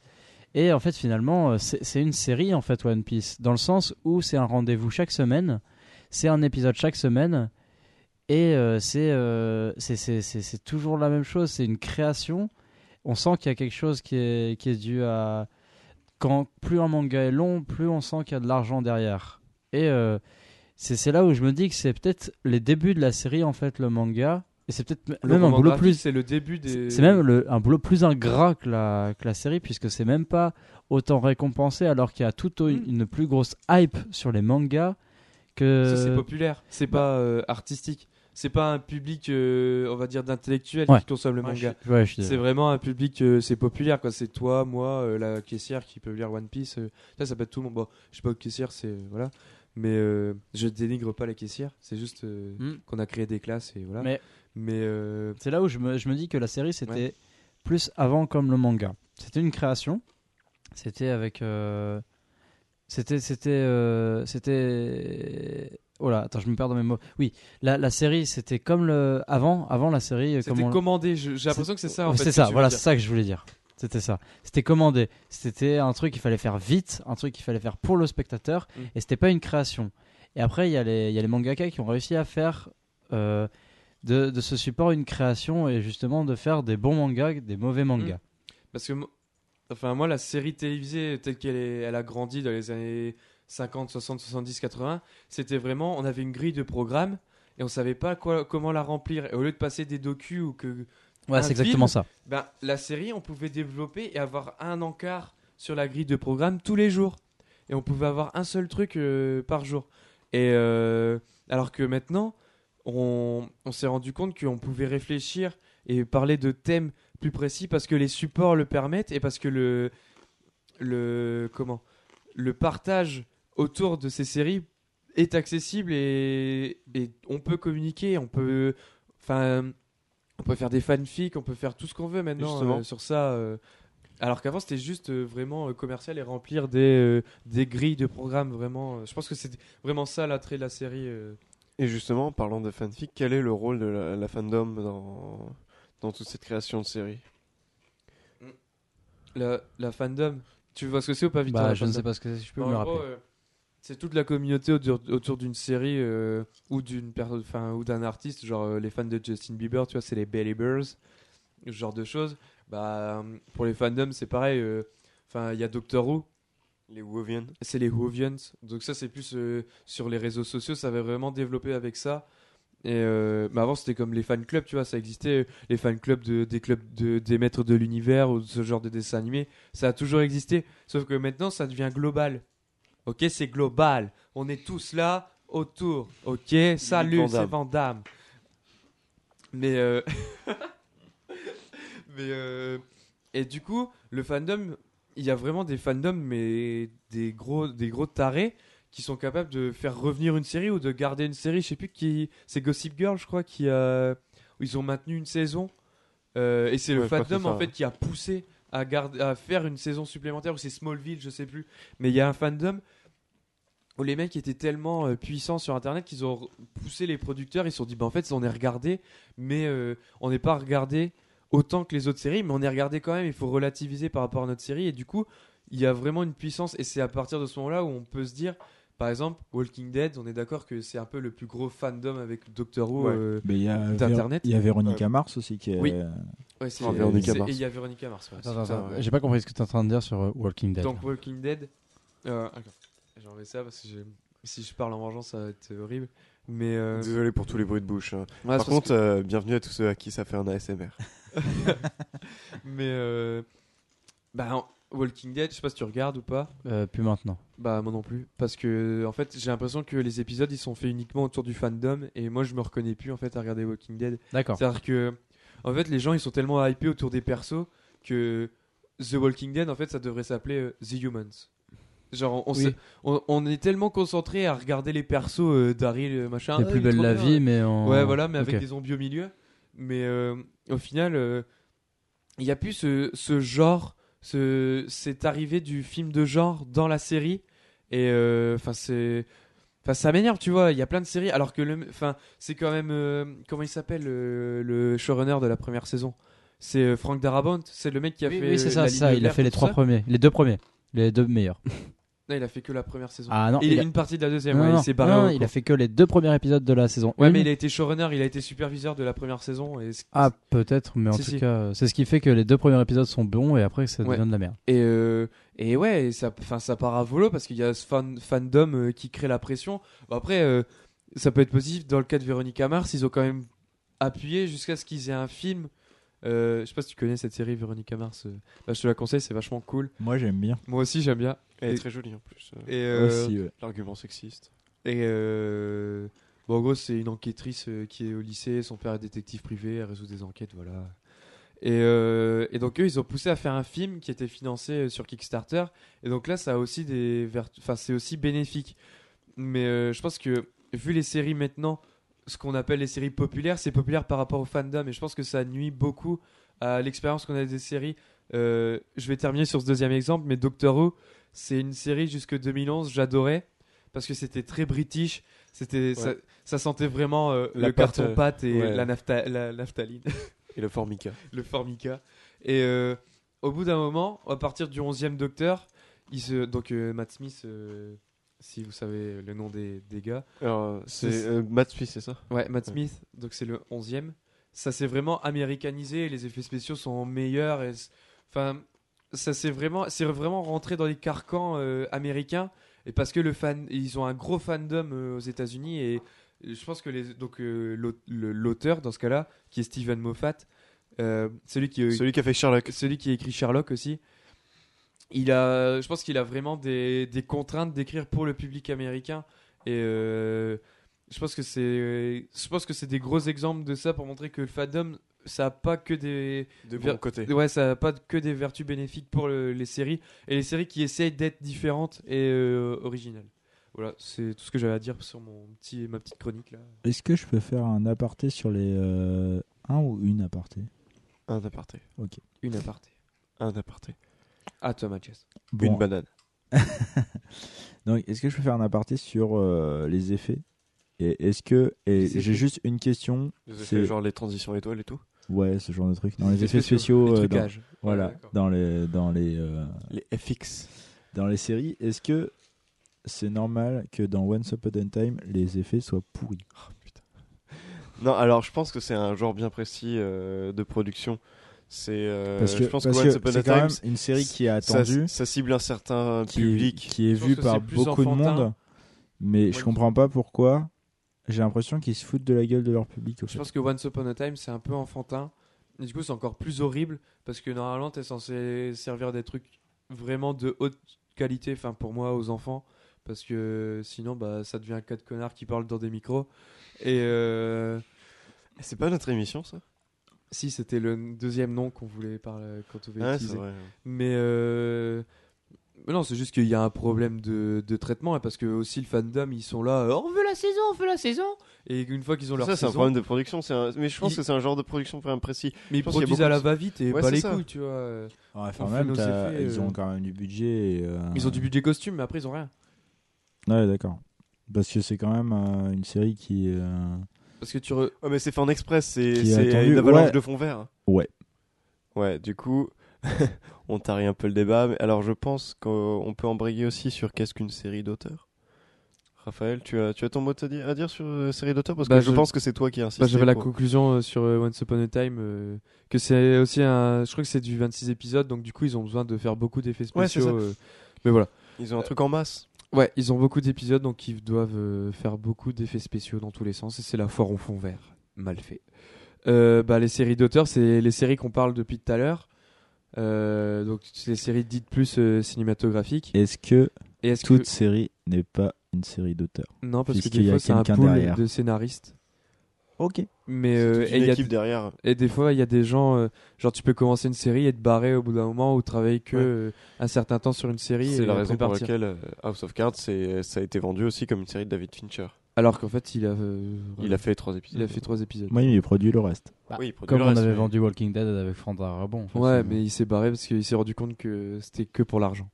Et en fait, finalement, euh, c'est, une série, en fait, One Piece. Dans le sens où c'est un rendez-vous chaque semaine. C'est un épisode chaque semaine. Et euh, c'est, c'est toujours la même chose. C'est une création. On sent qu'il y a quelque chose qui est, qui est dû à. Quand plus un manga est long, plus on sent qu'il y a de l'argent derrière. Et euh, c'est, là où je me dis que c'est peut-être les débuts de la série, en fait, le manga. Et c'est peut-être même un boulot plus. C'est le début des. C'est même le- un boulot plus ingrat que la, que la série, puisque c'est même pas autant récompensé, alors qu'il y a tout au- Mm. une plus grosse hype sur les mangas que. C'est populaire, c'est pas euh, artistique. C'est pas un public, euh, on va dire, d'intellectuels Ouais. qui consomment le Ouais, manga. Ouais, je suis C'est vraiment un public, euh, c'est populaire quoi. C'est toi, moi, euh, la caissière qui peut lire One Piece. euh, ça, ça peut être tout le monde. Bon, je sais pas, caissière, c'est voilà. Mais euh, je dénigre pas la caissière. C'est juste euh, Mm. qu'on a créé des classes et voilà. Mais- Mais euh, C'est là où je me, je me dis que la série c'était plus avant comme le manga. C'était une création. C'était avec. euh, C'était. C'était. euh, C'était. Oh là, attends, je me perds dans mes mots. Oui, la, la série c'était comme le. Avant, avant la série. c'était comment- commandé. J'ai l'impression que c'est ça. En Ouais, fait, c'est ça, voilà, c'est ça que je voulais dire. C'était ça. C'était commandé. C'était un truc qu'il fallait faire vite, un truc qu'il fallait faire pour le spectateur, Mm. et c'était pas une création. Et après, il y, a les- y a les mangaka qui ont réussi à faire euh, de, de ce support une création et justement de faire des bons mangas, des mauvais mangas. Parce que, enfin, moi, la série télévisée telle qu'elle elle a grandi dans les années 50, 60, 70, 80, c'était vraiment, on avait une grille de programme et on savait pas quoi, comment la remplir. Et au lieu de passer des docus ou que, Ouais, c'est exactement ça. ben, la série, on pouvait développer et avoir un encart sur la grille de programme tous les jours. Et on pouvait avoir un seul truc euh, par jour. Et euh, alors que maintenant, on, on s'est rendu compte qu'on pouvait réfléchir et parler de thèmes plus précis parce que les supports le permettent et parce que le, le, comment, le partage autour de ces séries est accessible et, et on peut communiquer, on peut, enfin, on peut faire des fanfics, on peut faire tout ce qu'on veut maintenant euh, sur ça. euh. alors qu'avant c'était juste euh, vraiment euh, commercial et remplir des, euh, des grilles de programmes vraiment. euh, je pense que c'est vraiment ça l'attrait de la série. euh. Et justement, parlant de fanfic, quel est le rôle de la, la fandom dans, dans toute cette création de série? La, la fandom. Tu vois ce que c'est ou pas Victor Bah, je ne sais pas ce que c'est, si je peux En me le gros, rappeler. euh, c'est toute la communauté autour, autour d'une série euh, ou d'une enfin, ou d'un artiste, genre euh, les fans de Justin Bieber, tu vois, c'est les Beliebers, ce genre de choses. Bah, pour les fandoms, c'est pareil. euh, Enfin, il y a Doctor Who, Les Wovian c'est les Whovians. Donc ça, c'est plus sur les réseaux sociaux, ça va vraiment développer avec ça. Et euh, mais avant, c'était comme les fan clubs, tu vois, ça existait, les fan clubs de, des clubs de, des maîtres de l'univers ou de ce genre de dessin animé, ça a toujours existé. Sauf que maintenant, ça devient global. Ok, c'est global. On est tous là autour. Ok, salut, c'est Damme. Van Damme. Mais euh, mais euh, et du coup, le fandom, il y a vraiment des fandoms, mais des gros, des gros tarés qui sont capables de faire revenir une série ou de garder une série. Je sais plus qui. C'est Gossip Girl, je crois, qui a. Ils ont maintenu une saison. Euh, et c'est le Ouais, fandom en fait qui a poussé à, garder, à faire une saison supplémentaire. Ou c'est Smallville, je sais plus. Mais il y a un fandom où les mecs étaient tellement euh, puissants sur internet qu'ils ont poussé les producteurs. Ils se sont dit, bah en fait, on est regardé, mais euh, on n'est pas regardé autant que les autres séries, mais on est regardé quand même. Il faut relativiser par rapport à notre série. Et du coup, il y a vraiment une puissance. Et c'est à partir de ce moment-là où on peut se dire, par exemple, Walking Dead, on est d'accord que c'est un peu le plus gros fandom avec Doctor Who. Ouais. euh, D'Internet. il y a Véronica Mars aussi qui est. Oui. Ouais, c'est Véronica c'est- Mars. Et il y a Véronica Mars. ouais, Attends, c'est attends, ça, attends. ouais. J'ai pas compris ce que tu es en train de dire sur euh, Walking Dead. Donc Walking Dead. Euh, j'ai enlevé ça parce que si je parle en vengeance, ça va être horrible. Mais euh, Désolé pour tous les bruits de bouche. hein. ouais, Par contre, euh, bienvenue à tous ceux à qui ça fait un ASMR. Mais euh, bah, Walking Dead, je sais pas si tu regardes ou pas. Euh, plus maintenant. Bah moi non plus, parce que en fait j'ai l'impression que les épisodes ils sont faits uniquement autour du fandom et moi je me reconnais plus en fait à regarder Walking Dead. D'accord. C'est-à-dire que En fait, les gens ils sont tellement hypés autour des persos que The Walking Dead, en fait, ça devrait s'appeler euh, The Humans. Genre, on, Oui. s'est- on, on est tellement concentré à regarder les persos euh, Daryl, machin. Les plus trop la vie, mais en. Ouais, voilà, mais avec des zombies au milieu. Mais euh, au final, euh, il n'y a plus ce, ce genre, ce, cette arrivée du film de genre dans la série. Et euh, enfin, c'est. Enfin, ça m'énerve, tu vois. Il y a plein de séries, alors que le. Enfin, c'est quand même. euh, comment il s'appelle, euh, le showrunner de la première saison? C'est euh, Frank Darabont. C'est le mec qui a Oui, fait. oui, c'est euh, ça, ça. Il a fait les trois premiers, les deux premiers, les deux meilleurs. Non, il a fait que la première saison. Ah non, Et il a... une partie de la deuxième, non, ouais, non, il s'est barré non, au il a fait que les deux premiers épisodes de la saison. Ouais, une. mais il a été showrunner, il a été superviseur de la première saison. Et Ah, peut-être, mais en Si, tout si. cas, c'est ce qui fait que les deux premiers épisodes sont bons et après ça Ouais. devient de la merde. Et, euh, et ouais, ça, enfin, ça part à volo parce qu'il y a ce fan, fandom euh, qui crée la pression. Bon, après, euh, ça peut être positif. Dans le cas de Véronica Mars, ils ont quand même appuyé jusqu'à ce qu'ils aient un film. Euh, je sais pas si tu connais cette série Véronica Mars. euh, bah, je te la conseille, c'est vachement cool. Moi, j'aime bien. Moi aussi, j'aime bien. Elle est Et- très jolie en plus. euh, Et, euh, Aussi, ouais. L'argument sexiste. Et euh, bon, en gros, c'est une enquêtrice euh, qui est au lycée, son père est détective privé, elle résout des enquêtes, voilà. Et, euh, et donc eux, ils ont poussé à faire un film qui était financé euh, sur Kickstarter. Et donc là, ça a aussi des vertus, enfin c'est aussi bénéfique. Mais euh, je pense que vu les séries maintenant, ce qu'on appelle les séries populaires, c'est populaire par rapport au fandom. Et je pense que ça nuit beaucoup à l'expérience qu'on a des séries. Euh, je vais terminer sur ce deuxième exemple, mais Doctor Who, c'est une série jusque 2011, j'adorais parce que c'était très british. C'était ça, Ouais. ça sentait vraiment euh, La le pâte, carton euh, pâte et ouais. la, nafta, la naphtaline, Et le Formica. le formica. Et euh, au bout d'un moment, à partir du 11e Docteur, il se, donc Matt Smith, si vous savez le nom des, des gars, Alors, euh, c'est euh, Matt Smith, c'est ça Ouais, Matt Ouais. Smith, donc c'est le 11e. Ça s'est vraiment américanisé, les effets spéciaux sont meilleurs. et Enfin, ça s'est vraiment, c'est vraiment rentré dans les carcans euh, américains. Et parce que le fan, ils ont un gros fandom euh, aux États-Unis et je pense que les, donc l'auteur dans ce cas-là, qui est Steven Moffat, celui qui Celui qui a fait Sherlock. celui qui a écrit Sherlock aussi. Il a, je pense qu'il a vraiment des, des contraintes d'écrire pour le public américain et euh, je pense que c'est, je pense que c'est des gros exemples de ça pour montrer que le fandom ça a pas que des, De Ver- bon côté. ouais, ça a pas que des vertus bénéfiques pour le- les séries et les séries qui essayent d'être différentes et euh, originales. Voilà, c'est tout ce que j'avais à dire sur mon petit, ma petite chronique là. Est-ce que je peux faire un aparté sur les. euh, un ou une aparté? Un aparté. Une aparté. Un aparté. À toi, Mathias. Bon, Une banane. Donc, est-ce que je peux faire un aparté sur euh, les effets? Et est-ce que. Et Les j'ai effets. juste une question. Vous avez C'est- fait genre les transitions étoiles et tout. Ouais, ce genre de truc. Dans Les les effets effets spéciaux, spéciaux. les euh, dans, voilà, Ouais, dans les, dans les, euh, Les FX. dans les séries, est-ce que c'est normal que dans Once Upon a Time, les effets soient pourris? Non, alors je pense que c'est un genre bien précis euh, de production. C'est. euh, Parce que je pense parce que que Once Upon a c'est quand Time, même une série qui est attendue, ça cible un certain qui, public. qui est Je que par beaucoup de monde, mais je Ouais, comprends pas pourquoi. J'ai l'impression qu'ils se foutent de la gueule de leur public. Je fait. pense que Once Upon a Time, c'est un peu enfantin. Et du coup, c'est encore plus horrible parce que normalement, t'es censé servir des trucs vraiment de haute qualité, enfin pour moi, aux enfants. Parce que sinon, bah, ça devient un cas de connard qui parle dans des micros. Et euh, C'est pas notre émission ça? Si, c'était le deuxième nom qu'on voulait parler quand on voulait c'est utiliser. vrai. Mais euh, mais non, c'est juste qu'il y a un problème de, de traitement parce que aussi le fandom ils sont là, euh, on veut la saison, on veut la saison. Et une fois qu'ils ont leur Ça, c'est un problème de production. c'est un- Mais je pense que c'est un genre de production vraiment précis. mais ils produisent à la va-vite et Ouais, pas c'est les ça. couilles, tu vois. Ouais, enfin, on même, effets, ils euh, ont quand même du budget. et, euh, Ils ont du budget costume, mais après ils ont rien. Ouais, d'accord. Parce que c'est quand même euh, une série qui. euh, Parce que tu re- Ouais, mais c'est fait en express. C'est une avalanche ouais. de fond vert. Ouais. Ouais, du coup, on tarie un peu le débat. Mais alors, je pense qu'on peut embrayer aussi sur qu'est-ce qu'une série d'auteur. Raphaël, tu as, tu as ton mot à dire, à dire sur euh, série d'auteur? Parce que Bah, je, je- pense que c'est toi qui as insisté. bah, j'avais la conclusion euh, sur euh, Once Upon a Time euh, que c'est aussi un. Je crois que c'est du 26 épisodes, donc du coup ils ont besoin de faire beaucoup d'effets Ouais, c'est spéciaux. euh, Mais voilà. Ils ont un truc en masse. Ouais, ils ont beaucoup d'épisodes, donc ils doivent euh, faire beaucoup d'effets spéciaux dans tous les sens, et c'est la foire au fond vert. Mal fait. Euh, bah, les séries d'auteurs, c'est les séries qu'on parle depuis tout à l'heure. Euh, donc, c'est les séries dites plus euh, cinématographiques. Est-ce que Et toute que. série n'est pas une série d'auteur Non, parce que des a fois, c'est un pool derrière. de scénaristes. Ok. Mais C'est euh, toute et une il y a équipe derrière. Et des fois, il y a des gens, euh, genre tu peux commencer une série et te barrer au bout d'un moment ou travailler que Ouais. euh, un certain temps sur une série C'est la raison pour partir. laquelle euh, House of Cards, c'est- ça a été vendu aussi comme une série de David Fincher. Alors qu'en fait, il a, euh, Il a fait trois épisodes. il a fait trois épisodes. Moi, il produit le reste. Bah, Oui, il produit Comme le on reste, avait mais- vendu Walking Dead avec Franck Darabon. en fait, Ouais, mais il s'est barré parce qu'il s'est rendu compte que c'était que pour l'argent.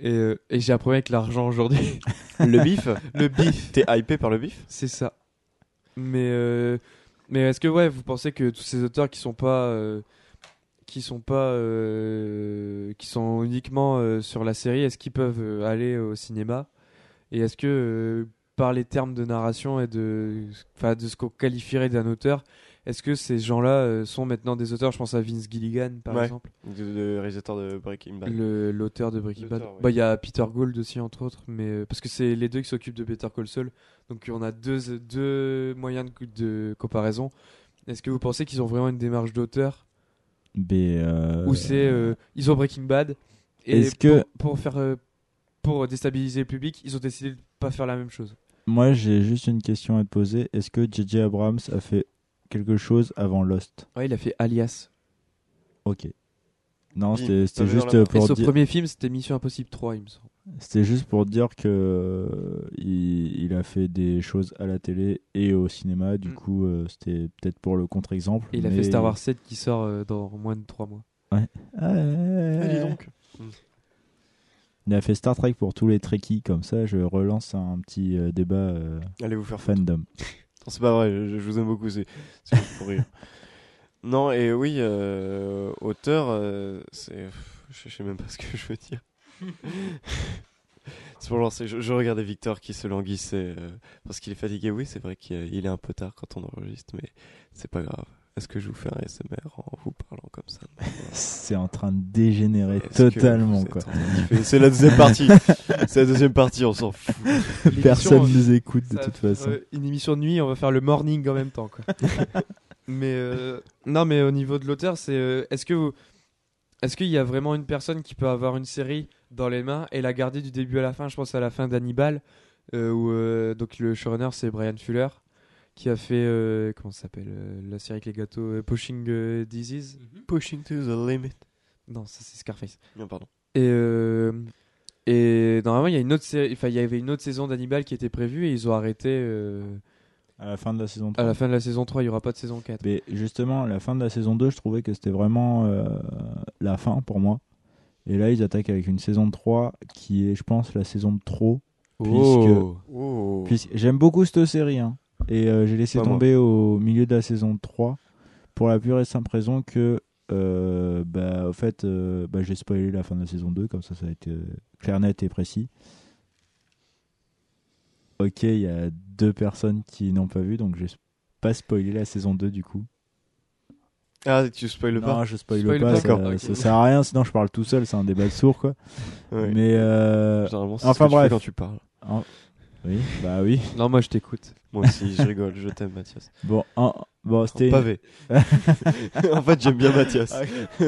Et, euh, et j'ai un problème avec l'argent aujourd'hui. Le bif le bif, T'es hypé par le bif? C'est ça. Mais, euh, mais est-ce que ouais, vous pensez que tous ces auteurs qui sont pas, euh, qui sont pas, euh, qui sont uniquement sur la série, est-ce qu'ils peuvent aller au cinéma? Et est-ce que par les termes de narration et de, de ce qu'on qualifierait d'un auteur, est-ce que ces gens-là euh, sont maintenant des auteurs? Je pense à Vince Gilligan par Ouais. exemple. de, de réalisateur de Breaking Bad. Le- l'auteur de Breaking Bad. Ouais. Bah il y a Peter Gould aussi entre autres, mais euh, parce que c'est les deux qui s'occupent de Better Call Saul, donc on a deux deux moyens de, de comparaison. Est-ce que vous pensez qu'ils ont vraiment une démarche d'auteur? Euh, ou c'est euh, ils ont Breaking Bad et Est-ce que- pour, pour faire euh, pour déstabiliser le public, ils ont décidé de pas faire la même chose. Moi, j'ai juste une question à te poser. Est-ce que J.J. Abrams a fait quelque chose avant Lost Ouais, il a fait Alias. Ok. Non, c'était juste main. Et pour son dire. premier film, c'était Mission Impossible 3, il me semble. C'était juste pour dire que euh, il, il a fait des choses à la télé et au cinéma. Du Mm. coup, euh, c'était peut-être pour le contre-exemple. Et il a mais- fait Star Wars 7 qui sort euh, dans moins de 3 mois. Ah, ouais. Ah, dis donc. Il a fait Star Trek pour tous les Trekkies. Comme ça, je relance un petit euh, débat euh, Allez vous faire foutre. fandom. C'est pas vrai, je, je vous aime beaucoup, c'est pour rire. Non, et oui, euh, auteur, euh, c'est. Je sais même pas ce que je veux dire. c'est pour lancer. Je, je regardais Victor qui se languissait euh, parce qu'il est fatigué. Oui, c'est vrai qu'il il est un peu tard quand on enregistre, mais c'est pas grave. Est-ce que je vous fais un SMR en vous parlant comme ça C'est en train de dégénérer totalement. Quoi. C'est la deuxième partie. c'est la deuxième partie, on s'en fout. Personne nous écoute de toute façon. une émission de nuit, on va faire le morning en même temps. Quoi. mais euh, non, mais au niveau de l'auteur, c'est euh, est-ce que vous, est-ce qu'il y a vraiment une personne qui peut avoir une série dans les mains et la garder du début à la fin? Je pense à la fin d'Hannibal, euh, où euh, donc le showrunner c'est Brian Fuller qui a fait euh, comment ça s'appelle euh, la série avec les gâteaux euh, Pushing euh, Disease. Pushing to the limit. Non, ça c'est Scarface. Non, pardon. Et euh, et normalement il y a une autre série, enfin il y avait une autre saison d'Hannibal qui était prévue et ils ont arrêté. euh, À la fin de la saison 3. À la fin de la saison 3, il n'y aura pas de saison 4. Mais justement, à la fin de la saison 2, je trouvais que c'était vraiment euh, la fin pour moi. Et là, ils attaquent avec une saison 3 qui est, je pense, la saison de trop. Puisque, Oh. puisque j'aime beaucoup cette série. hein. Et euh, j'ai laissé Pas moi. tomber au milieu de la saison 3 pour la pure et simple raison que, euh, bah, au fait, euh, bah, j'ai spoilé la fin de la saison 2, comme ça, ça a été euh, clair, net et précis. Ok, il y a deux personnes qui n'ont pas vu, donc j'ai pas spoilé la saison 2 du coup. Ah, tu spoiles pas Non, je spoil, Spoil pas, pas, ça, sert à rien, sinon je parle tout seul, c'est un débat de sourd quoi. Mais euh, Généralement, enfin, ce que tu fais bref. quand tu parles. en- oui, bah oui. Non, moi je t'écoute. Moi aussi, je rigole, je t'aime, Mathias. Bon, en- bon c'était. Pavé. en fait, j'aime bien Mathias.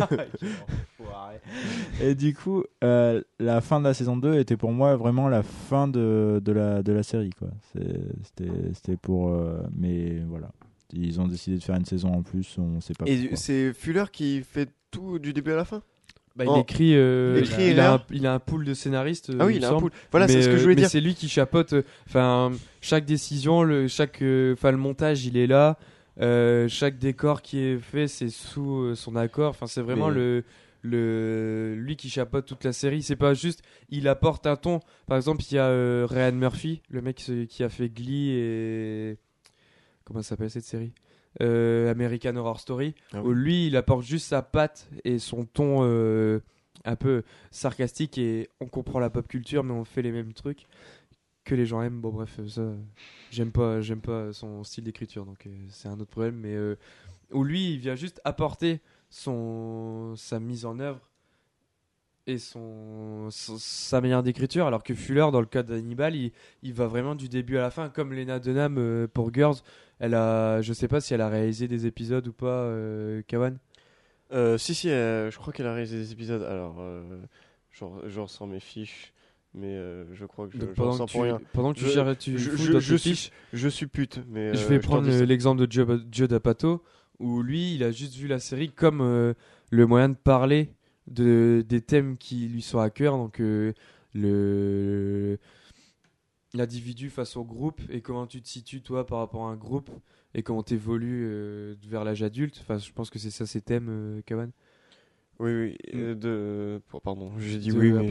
Et du coup, euh, la fin de la saison 2 était pour moi vraiment la fin de, de, la, de la série quoi. C'est- C'était c'était pour. euh, mais voilà. Ils ont décidé de faire une saison en plus, on sait pas Et pourquoi. c'est Fuller qui fait tout du début à la fin? Bah, il Oh. écrit, euh, Il écrit il, a un, là il a un pool de scénaristes. Ah oui, me il a un pool. Voilà, c'est ce que je euh, voulais mais dire. c'est lui qui chapeaute. euh, Enfin, chaque décision, le, chaque, euh, enfin, le montage, il est là. Euh, chaque décor qui est fait, c'est sous euh, son accord. Enfin, c'est vraiment Mais- le, le, lui qui chapeaute toute la série. C'est pas juste, il apporte un ton. Par exemple, il y a euh, Ryan Murphy, le mec qui a fait Glee et comment s'appelle cette série? Euh, American Horror Story. Ah où lui, il apporte juste sa patte et son ton euh, un peu sarcastique et on comprend la pop culture, mais on fait les mêmes trucs que les gens aiment. Bon, bref, ça, j'aime pas, j'aime pas son style d'écriture, donc euh, c'est un autre problème. Mais où lui, il vient juste apporter son sa mise en œuvre et son, son- sa manière d'écriture, alors que Fuller, dans le cas d'Hannibal, il, il va vraiment du début à la fin, comme Lena Dunham euh, pour Girls. Elle a, je sais pas si elle a réalisé des épisodes ou pas, euh, Kawan. Euh, si, si, euh, je crois qu'elle a réalisé des épisodes. Alors, euh, je, je ressens mes fiches. mais euh, je crois que je, pendant, sens que pour tu, rien. pendant que tu Je- cherches, tu je- je- suis- fiches, Je suis pute, mais je euh, vais prendre euh, l'exemple de Joe, Joe D'Apato, où lui, il a juste vu la série comme euh, le moyen de parler de, des thèmes qui lui sont à cœur, donc euh, le l'individu face au groupe et comment tu te situes toi par rapport à un groupe et comment tu évolues vers l'âge adulte. Enfin, je pense que c'est ça ses thèmes, euh, Kawan. Oui, oui. Mm. euh, de... Pardon, j'ai dit de oui. mais.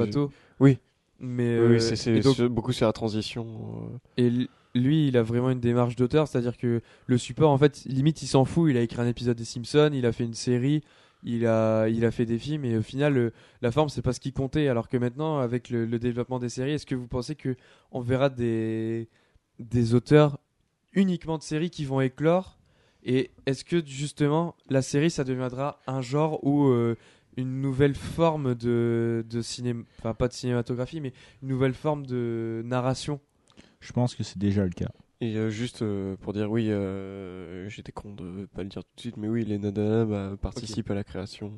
Oui. Mais je- Oui, oui, euh, c'est donc- beaucoup sur la transition. euh. Et lui, il a vraiment une démarche d'auteur, c'est-à-dire que le support, en fait, limite, il s'en fout. Il a écrit un épisode des Simpsons, il a fait une série, il a, il a fait des films, et au final, le- la forme, c'est pas ce qui comptait. Alors que maintenant, avec le, le développement des séries, est-ce que vous pensez que on verra des, des auteurs uniquement de séries qui vont éclore? Et est-ce que justement, la série, ça deviendra un genre ou euh, une nouvelle forme de, de cinéma, enfin pas de cinématographie, mais une nouvelle forme de narration? Je pense que c'est déjà le cas. Et euh, juste euh, pour dire oui, euh, j'étais con de pas le dire tout de suite, mais oui, les Nadana bah, participent à la création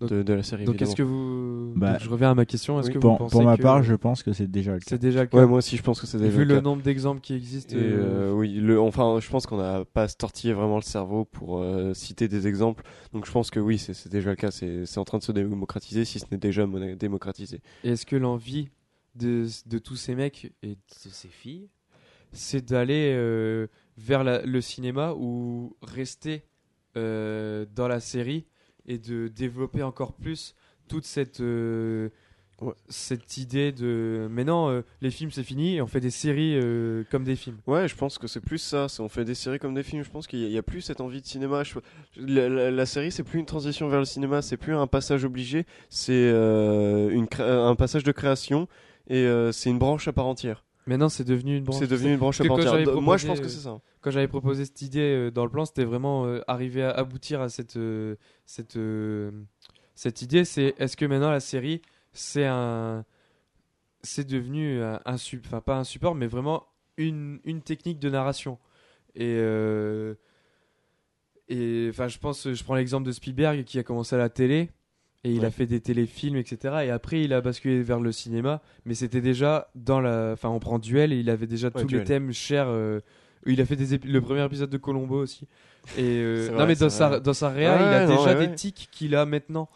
Donc- de, de la série. Donc, est-ce que vous. Bah, donc, je reviens à ma question. Est-ce oui. que vous Pour, pensez pour ma que part, je pense que c'est déjà le cas. C'est déjà le cas Ouais, moi aussi, je pense que c'est déjà Vu le le cas. nombre d'exemples qui existent. Et, euh, euh, oui, le, enfin, je pense qu'on n'a pas tortillé vraiment le cerveau pour euh, citer des exemples. Donc je pense que oui, c'est déjà le cas. C'est c'est en train de se démocratiser, si ce n'est déjà démocratisé. Est-ce que l'envie de, de tous ces mecs et de ces filles, c'est d'aller euh, vers la- le cinéma ou rester euh, dans la série et de développer encore plus toute cette. euh, Ouais. Cette idée de mais non les films c'est fini et on fait des séries comme des films. Ouais, je pense que c'est plus ça. On fait des séries comme des films. Je pense qu'il y, a- plus cette envie de cinéma. Je- la, la- la série, c'est plus une transition vers le cinéma. C'est plus un passage obligé. C'est un passage de création et c'est une branche à part entière. Maintenant c'est devenu une branche. C'est devenu une branche à Moi, je pense que euh, c'est ça. quand j'avais proposé cette idée euh, dans le plan, c'était vraiment euh, arriver à aboutir à cette euh, cette euh, cette idée. C'est est-ce que maintenant la série c'est un c'est devenu un, un enfin pas un support, mais vraiment une une technique de narration. Et euh, et enfin je pense, je prends l'exemple de Spielberg qui a commencé à la télé. Et il Ouais. a fait des téléfilms, etc. Et après, il a basculé vers le cinéma. Mais c'était déjà dans la. Enfin, on prend Duel et il avait déjà Ouais, tous Duel. les thèmes chers. euh, Il a fait des épi- le premier épisode de Colombo aussi. Et euh, non, mais dans sa, dans sa réa, Ouais, il a non, déjà ouais, des ouais. tics qu'il a maintenant.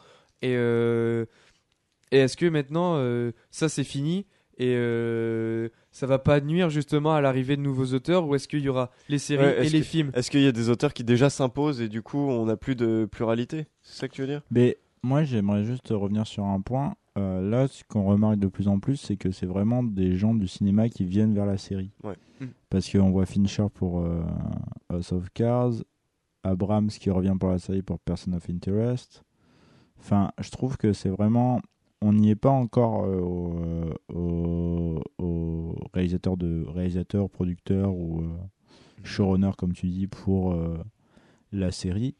Et, euh, et est-ce que maintenant, euh, ça c'est fini et euh, ça va pas nuire justement à l'arrivée de nouveaux auteurs ou est-ce qu'il y aura les séries Ouais, et les que- films? Est-ce qu'il y a des auteurs qui déjà s'imposent et du coup on n'a plus de pluralité? C'est ça que tu veux dire? Mais moi, j'aimerais juste revenir sur un point. Euh, là, ce qu'on remarque de plus en plus, c'est que c'est vraiment des gens du cinéma qui viennent vers la série. Ouais. Mm. Parce qu'on voit Fincher pour euh, House of Cards, Abrams qui revient pour la série pour Person of Interest. Enfin, je trouve que c'est vraiment. On n'y est pas encore euh, au, euh, au, au réalisateur, de, réalisateur, producteur ou euh, showrunner, comme tu dis, pour euh, la série,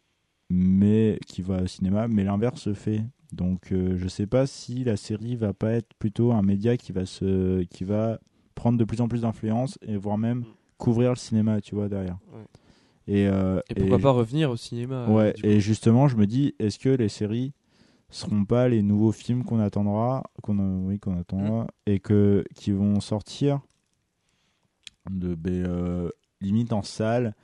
mais qui va au cinéma. Mais l'inverse se fait. Donc, euh, je sais pas si la série va pas être plutôt un média qui va se, qui va prendre de plus en plus d'influence et voire même couvrir le cinéma, tu vois, derrière. Ouais. Et, euh, Et pourquoi et- pas revenir au cinéma euh, Ouais, coup. et justement, je me dis, est-ce que les séries seront pas les nouveaux films qu'on attendra, qu'on a- oui, qu'on attendra, Mm. et que qui vont sortir de ben, euh, limite en salle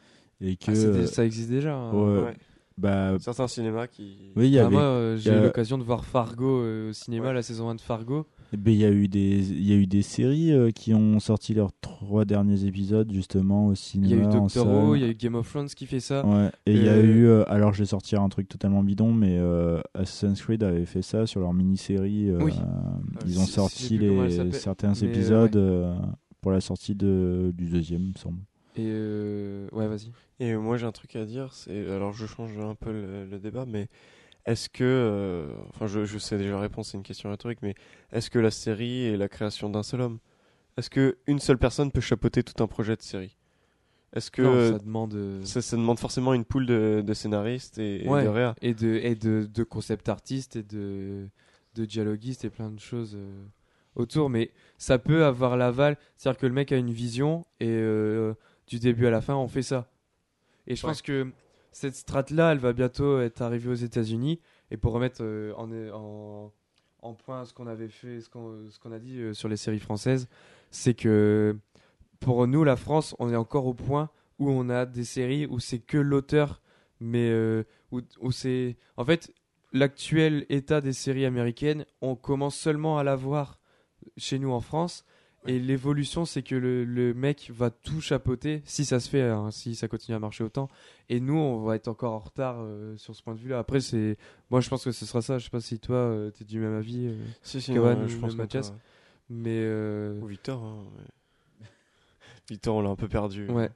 et que Ah, dé- ça existe déjà. hein. ouais, Ouais. Bah Certains cinémas qui. oui, il y Ah, avait moi, euh, j'ai il eu l'occasion de voir Fargo euh, au cinéma, Ouais. la saison 1 de Fargo. ben, il y a eu des il y a eu des séries euh, qui ont sorti leurs trois derniers épisodes justement au Il cinéma y a eu Doctor Who, il y a eu Game of Thrones qui fait ça. Ouais, et il y a eu, euh, alors je vais sortir un truc totalement bidon, mais euh, Assassin's Creed avait fait ça sur leur mini-série. euh, Oui. Ils ont sorti les, certains mais, euh, épisodes euh, pour la sortie de, du deuxième, il me semble. Et euh, ouais, vas-y. Et moi j'ai un truc à dire, c'est alors je change un peu le, le débat, mais est-ce que, euh, enfin je, je sais déjà la réponse, c'est une question rhétorique, mais est-ce que la série est la création d'un seul homme? Est-ce que une seule personne peut chapeauter tout un projet de série? Est-ce que Non, ça demande. euh, ça, ça demande forcément une poule de, de scénaristes et, de réa et de, et de, de concept artistes et de, de dialoguistes et plein de choses autour. Mais ça peut avoir l'aval. C'est-à-dire que le mec a une vision et euh, du début à la fin, on fait ça. Et je Ouais. pense que cette strate-là, elle va bientôt être arrivée aux États-Unis. Et pour remettre euh, en, en, en point ce qu'on avait fait, ce qu'on a dit euh, sur les séries françaises, c'est que pour nous, la France, on est encore au point où on a des séries où c'est que l'auteur, mais euh, où, où c'est. En fait, l'actuel état des séries américaines, on commence seulement à la voir chez nous en France. Et l'évolution, c'est que le, le mec va tout chapeauter, si ça se fait, hein, si ça continue à marcher autant. Et nous, on va être encore en retard euh, sur ce point de vue-là. Après, c'est, moi, je pense que ce sera ça. Je sais pas si toi, euh, t'es du même avis, euh, Si, si, Kawan non, ou je pense Mathias. mais euh, Ou Victor. hein, ouais. Victor, on l'a un peu perdu. ouais.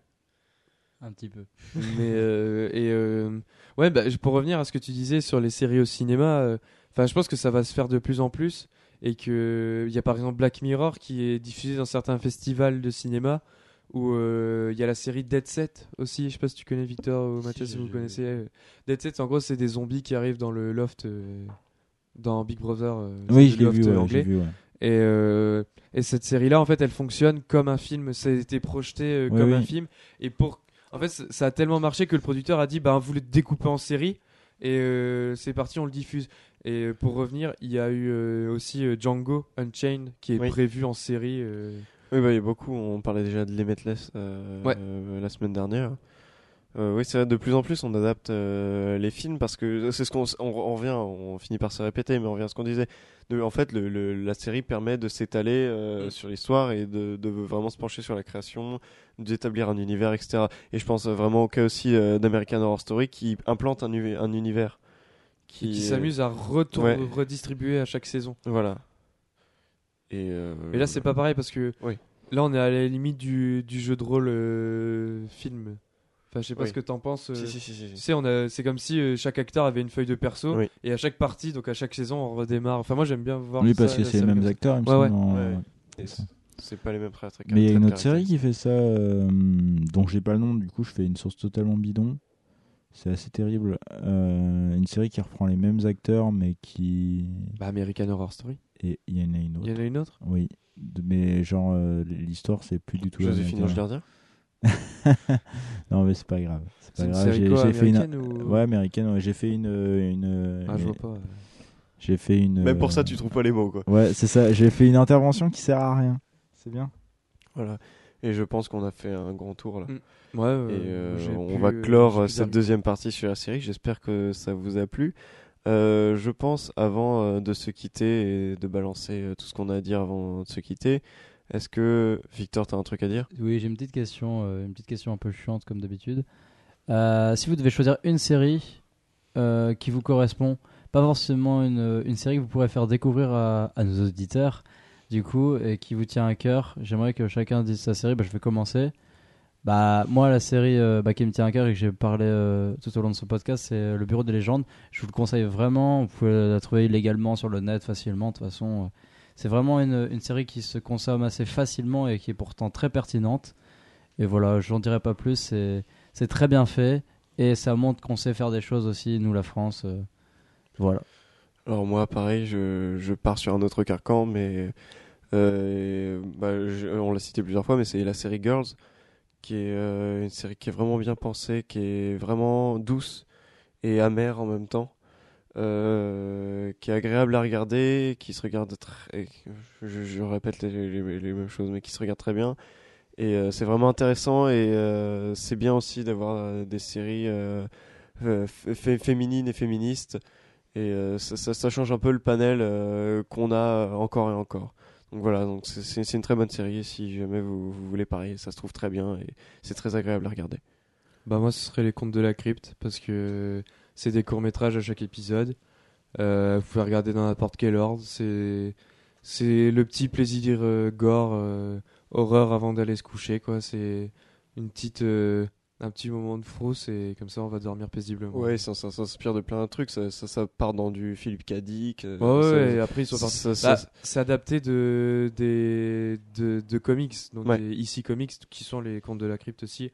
Un petit peu. mais euh, et euh, ouais, bah, pour revenir à ce que tu disais sur les séries au cinéma, euh, enfin, je pense que ça va se faire de plus en plus et que il y a par exemple Black Mirror qui est diffusé dans certains festivals de cinéma où euh, il y a la série Dead Set aussi. Je sais pas si tu connais Victor ou Si, Mathias si vous connaissez. euh, Dead Set, en gros, c'est des zombies qui arrivent dans le loft euh, dans Big Brother. euh, Oui, je le l'ai vu, loft, ouais, vu, ouais. Et, euh, et cette série-là, en fait, elle fonctionne comme un film. Ça a été projeté euh, comme oui. un film. Et pour, en fait, ça a tellement marché que le producteur a dit, bah, vous le découpez en série. Et euh, c'est parti, on le diffuse. Et euh, pour revenir, il y a eu euh, aussi euh, Django Unchained qui est Oui. prévu en série. Oui, bah, il y a beaucoup. On parlait déjà de Limitless Ouais. la semaine dernière. Euh, oui, c'est vrai, de plus en plus on adapte euh, les films parce que c'est ce qu'on on, on revient, on finit par se répéter, mais on revient à ce qu'on disait. De, en fait, le, le- la série permet de s'étaler euh, Mm. sur l'histoire et de, de vraiment se pencher sur la création, d'établir un univers, etc. Et je pense vraiment au cas aussi d'American Horror Story qui implante un univers qui, qui, s'amuse à ouais. redistribuer à chaque saison. Voilà. Et, euh, Mais là, c'est pas pareil parce que Oui. là, on est à la limite du, du jeu de rôle euh, film. Enfin, je sais pas Oui. ce que t'en penses. euh, Si, si, si, si, Tu sais, on a, c'est comme si euh, chaque acteur avait une feuille de perso Oui. et à chaque partie, donc à chaque saison, on redémarre. Enfin, moi, j'aime bien voir. Oui, ça, parce que c'est les mêmes acteurs, il me Ouais, semble, ouais. c'est pas les mêmes traits. Mais il y a une autre série qui fait ça, euh, dont j'ai pas le nom, du coup je fais une source totalement bidon. C'est assez terrible. Euh, une série qui reprend les mêmes acteurs, mais qui. Bah, American Horror Story. Et il y en a une Il autre. y en a une autre? Oui. De- Mais genre, euh, l'histoire, c'est plus du tout. Joséphine Ange. Gardien non, mais c'est pas grave. C'est pas une grave. série J'ai fait une. américaine ou- Ouais, américaine, ouais. J'ai fait une. une, Ah, je vois pas. J'ai fait une. Même pour ça, euh, tu trouves pas les mots, quoi. Ouais, c'est ça. J'ai fait une intervention qui sert à rien. C'est bien. Voilà. Et je pense qu'on a fait un grand tour là. Ouais, euh, Et euh, on va clore euh, cette deuxième partie sur la série. J'espère que ça vous a plu. Euh, je pense, avant euh, de se quitter et de balancer euh, tout ce qu'on a à dire avant de se quitter, est-ce que Victor, t'as un truc à dire? Oui, j'ai une petite question, euh, une petite question un peu chiante comme d'habitude. Euh, si vous devez choisir une série euh, qui vous correspond, pas forcément une, une série que vous pourrez faire découvrir à, à nos auditeurs, du coup, et qui vous tient à cœur, j'aimerais que chacun dise sa série. Bah, je vais commencer. Bah, moi, la série euh, bah, qui me tient à cœur et que j'ai parlé euh, tout au long de ce podcast, c'est euh, Le Bureau des légendes. Je vous le conseille vraiment. Vous pouvez la trouver illégalement sur le net facilement. De toute façon, c'est vraiment une, série qui se consomme assez facilement et qui est pourtant très pertinente. Et voilà, je n'en dirai pas plus. C'est très bien fait et ça montre qu'on sait faire des choses aussi, nous, la France. voilà. Alors moi, pareil, je, je pars sur un autre carcan, mais euh, bah, on l'a cité plusieurs fois, mais c'est la série Girls, qui est euh, une série qui est vraiment bien pensée, qui est vraiment douce et amère en même temps, euh, qui est agréable à regarder, qui se regarde très, je, je répète les, les- mêmes choses, mais qui se regarde très bien. Et c'est vraiment intéressant et c'est bien aussi d'avoir des séries fé- féminines et féministes et euh, ça, change un peu le panel euh, qu'on a encore et encore. Donc voilà, donc c'est- une très bonne série si jamais vous, voulez parier, ça se trouve très bien et c'est très agréable à regarder. Bah moi ce serait les contes de la crypte parce que c'est des courts métrages à chaque épisode. Euh, vous pouvez regarder dans n'importe quel ordre. C'est c'est le petit plaisir euh, gore, euh, horreur avant d'aller se coucher quoi. C'est une petite euh, un petit moment de frousse et comme ça on va dormir paisiblement. Ouais, ça, ça, ça s'inspire de plein de trucs, ça, ça, ça part dans du Philippe Cadic. euh, Ouais, et après ils sont partis. Bah, c'est adapté de, des, de, de comics, donc Ouais. des ici comics qui sont les contes de la crypte aussi.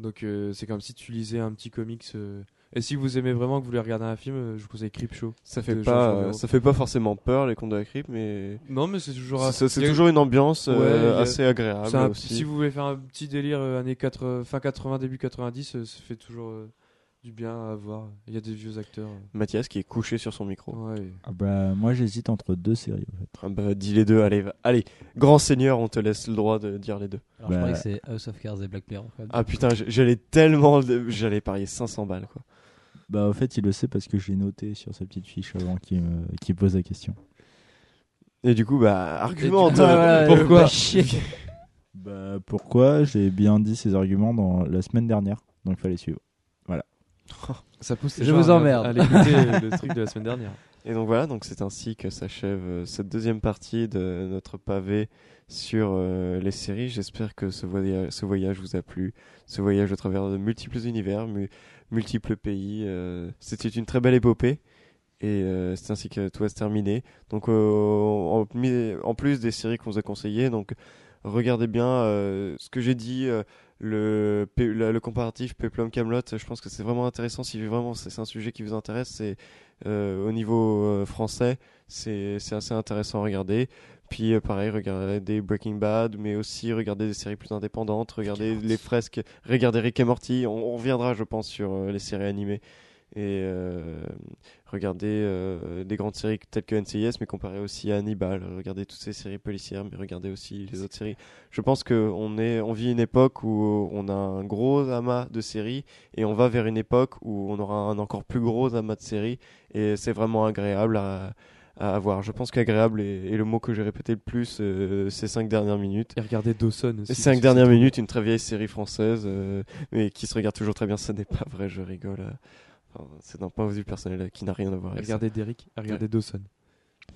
Donc euh, c'est comme si tu lisais un petit comics. euh. Et si vous aimez vraiment que vous voulez regarder un film, euh, je vous conseille Creep Show. ça fait pas, euh, ça fait pas forcément peur les contes de la crypte, mais Non, mais c'est toujours. c'est- c'est toujours une ambiance euh, Ouais, a- assez agréable un- aussi. Si vous voulez faire un petit délire euh, années 80, fin 80, début 90, euh, ça fait toujours euh, du bien à voir. Il y a des vieux acteurs. Mathias qui est couché sur son micro. Ouais. Ah bah, moi, j'hésite entre deux séries. En fait. Ah bah, dis les deux, allez, va- allez, grand seigneur, on te laisse le droit de dire les deux. Alors, je Bah. croyais que c'est House of Cards et Black Mirror. Ah putain, j'allais tellement, j'allais parier 500 balles quoi. Bah, en fait, il le sait parce que je l'ai noté sur sa petite fiche avant qu'il me... pose la question. Et du coup, bah, argumente. Ah, voilà, pourquoi bah. Bah, pourquoi J'ai bien dit ces arguments dans la semaine dernière, donc il fallait suivre. Ça pousse les Je gens vous à- emmerde. À l'écouter le truc de la semaine dernière. Et donc voilà, donc c'est ainsi que s'achève euh, cette deuxième partie de notre pavé sur euh, les séries. J'espère que ce voyage, ce voyage vous a plu, ce voyage au travers de multiples univers, mu- multiples pays. euh, C'était une très belle épopée. Et euh, c'est ainsi que tout va se terminer. Donc, euh, en, plus des séries qu'on vous a conseillées, donc regardez bien ce que j'ai dit, le, le comparatif Peplum Camelot. Je pense que c'est vraiment intéressant. Si vraiment c'est un sujet qui vous intéresse, c'est au niveau français, c'est assez intéressant à regarder. Puis euh, pareil, regardez Breaking Bad, mais aussi regardez des séries plus indépendantes, regardez les fresques, regardez Rick et Morty. On, on reviendra, je pense, sur euh, les séries animées. Et euh, regardez euh, des grandes séries telles que NCIS, mais comparez aussi à Hannibal. Regardez toutes ces séries policières, mais regardez aussi les autres séries. Je pense qu'on est, on vit une époque où on a un gros amas de séries et on va vers une époque où on aura un encore plus gros amas de séries et c'est vraiment agréable à, à avoir. Je pense qu'agréable est, est le mot que j'ai répété le plus euh, ces cinq dernières minutes. Et regardez Dawson aussi. Cinq dernières minutes, une très vieille série française, euh, mais qui se regarde toujours très bien. Ce n'est pas vrai, je rigole. Enfin, c'est d'un point de vue personnel qui n'a rien à voir avec Regardez Derrick, et regardez Dawson.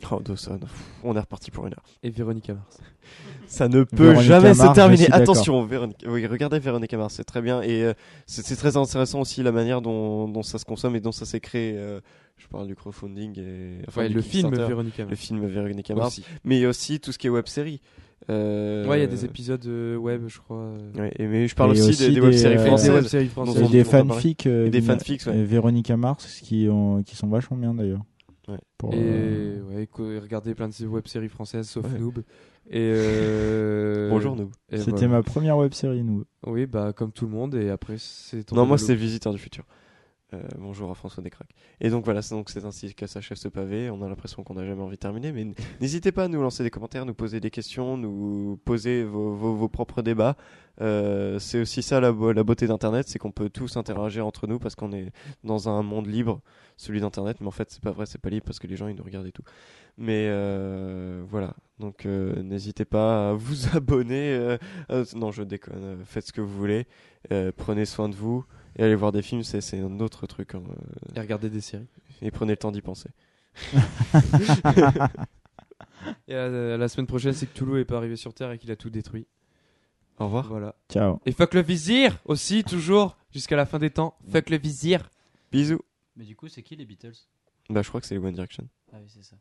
ça. Oh, Dawson, on est reparti pour une heure. Et Véronica Mars. Ça ne peut jamais Mars, se terminer. Attention, Véronica. Oui, regardez Véronica Mars, c'est très bien. Et euh, c'est c'est très intéressant aussi la manière dont, dont ça se consomme et dont ça s'est créé. euh, je parle du crowdfunding et enfin, Ouais, du le film Véronica le Mars. film Véronica Mars, Aussi. mais aussi tout ce qui est web série. Euh, Ouais, il y a des épisodes euh, web, je crois. euh, Ouais, et mais je parle Et aussi, aussi des, des des, web-séries euh, des françaises. Et des parlé. fanfics. euh, Et des fanfics, ouais. et Véronica Mars qui, ont, qui sont vachement bien d'ailleurs. Ouais. Pour, euh, Et ouais, co- regardez plein de ces web-séries françaises, sauf Ouais. Noob. Et euh, Bonjour et C'était voilà. ma première web série, nous. Oui, bah comme tout le monde. Et après, c'est. Non, moi c'est Visiteur du futur. Euh, bonjour à François Descraques. Et donc voilà, c'est donc c'est ainsi que s'achève ce pavé. On a l'impression qu'on n'a jamais envie de terminer, mais n'hésitez pas à nous lancer des commentaires, nous poser des questions, nous poser vos, vos, vos propres débats. Euh, c'est aussi ça la, la beauté d'Internet, c'est qu'on peut tous interagir entre nous parce qu'on est dans un monde libre, celui d'Internet. Mais en fait, c'est pas vrai, c'est pas libre parce que les gens ils nous regardent et tout. Mais euh, voilà, donc n'hésitez pas à vous abonner. non, je déconne. faites ce que vous voulez. Prenez soin de vous. Et aller voir des films, c'est c'est un autre truc. hein, euh, Et regardez des séries. et prenez le temps d'y penser. Et euh, la semaine prochaine, c'est que Toulouse est pas arrivé sur Terre et qu'il a tout détruit. Au revoir. Voilà. Ciao. Et fuck le vizir aussi, toujours, jusqu'à la fin des temps. Fuck le vizir. Bisous. Mais du coup, c'est qui les Beatles? Bah, je crois que c'est les One Direction. Ah oui, c'est ça.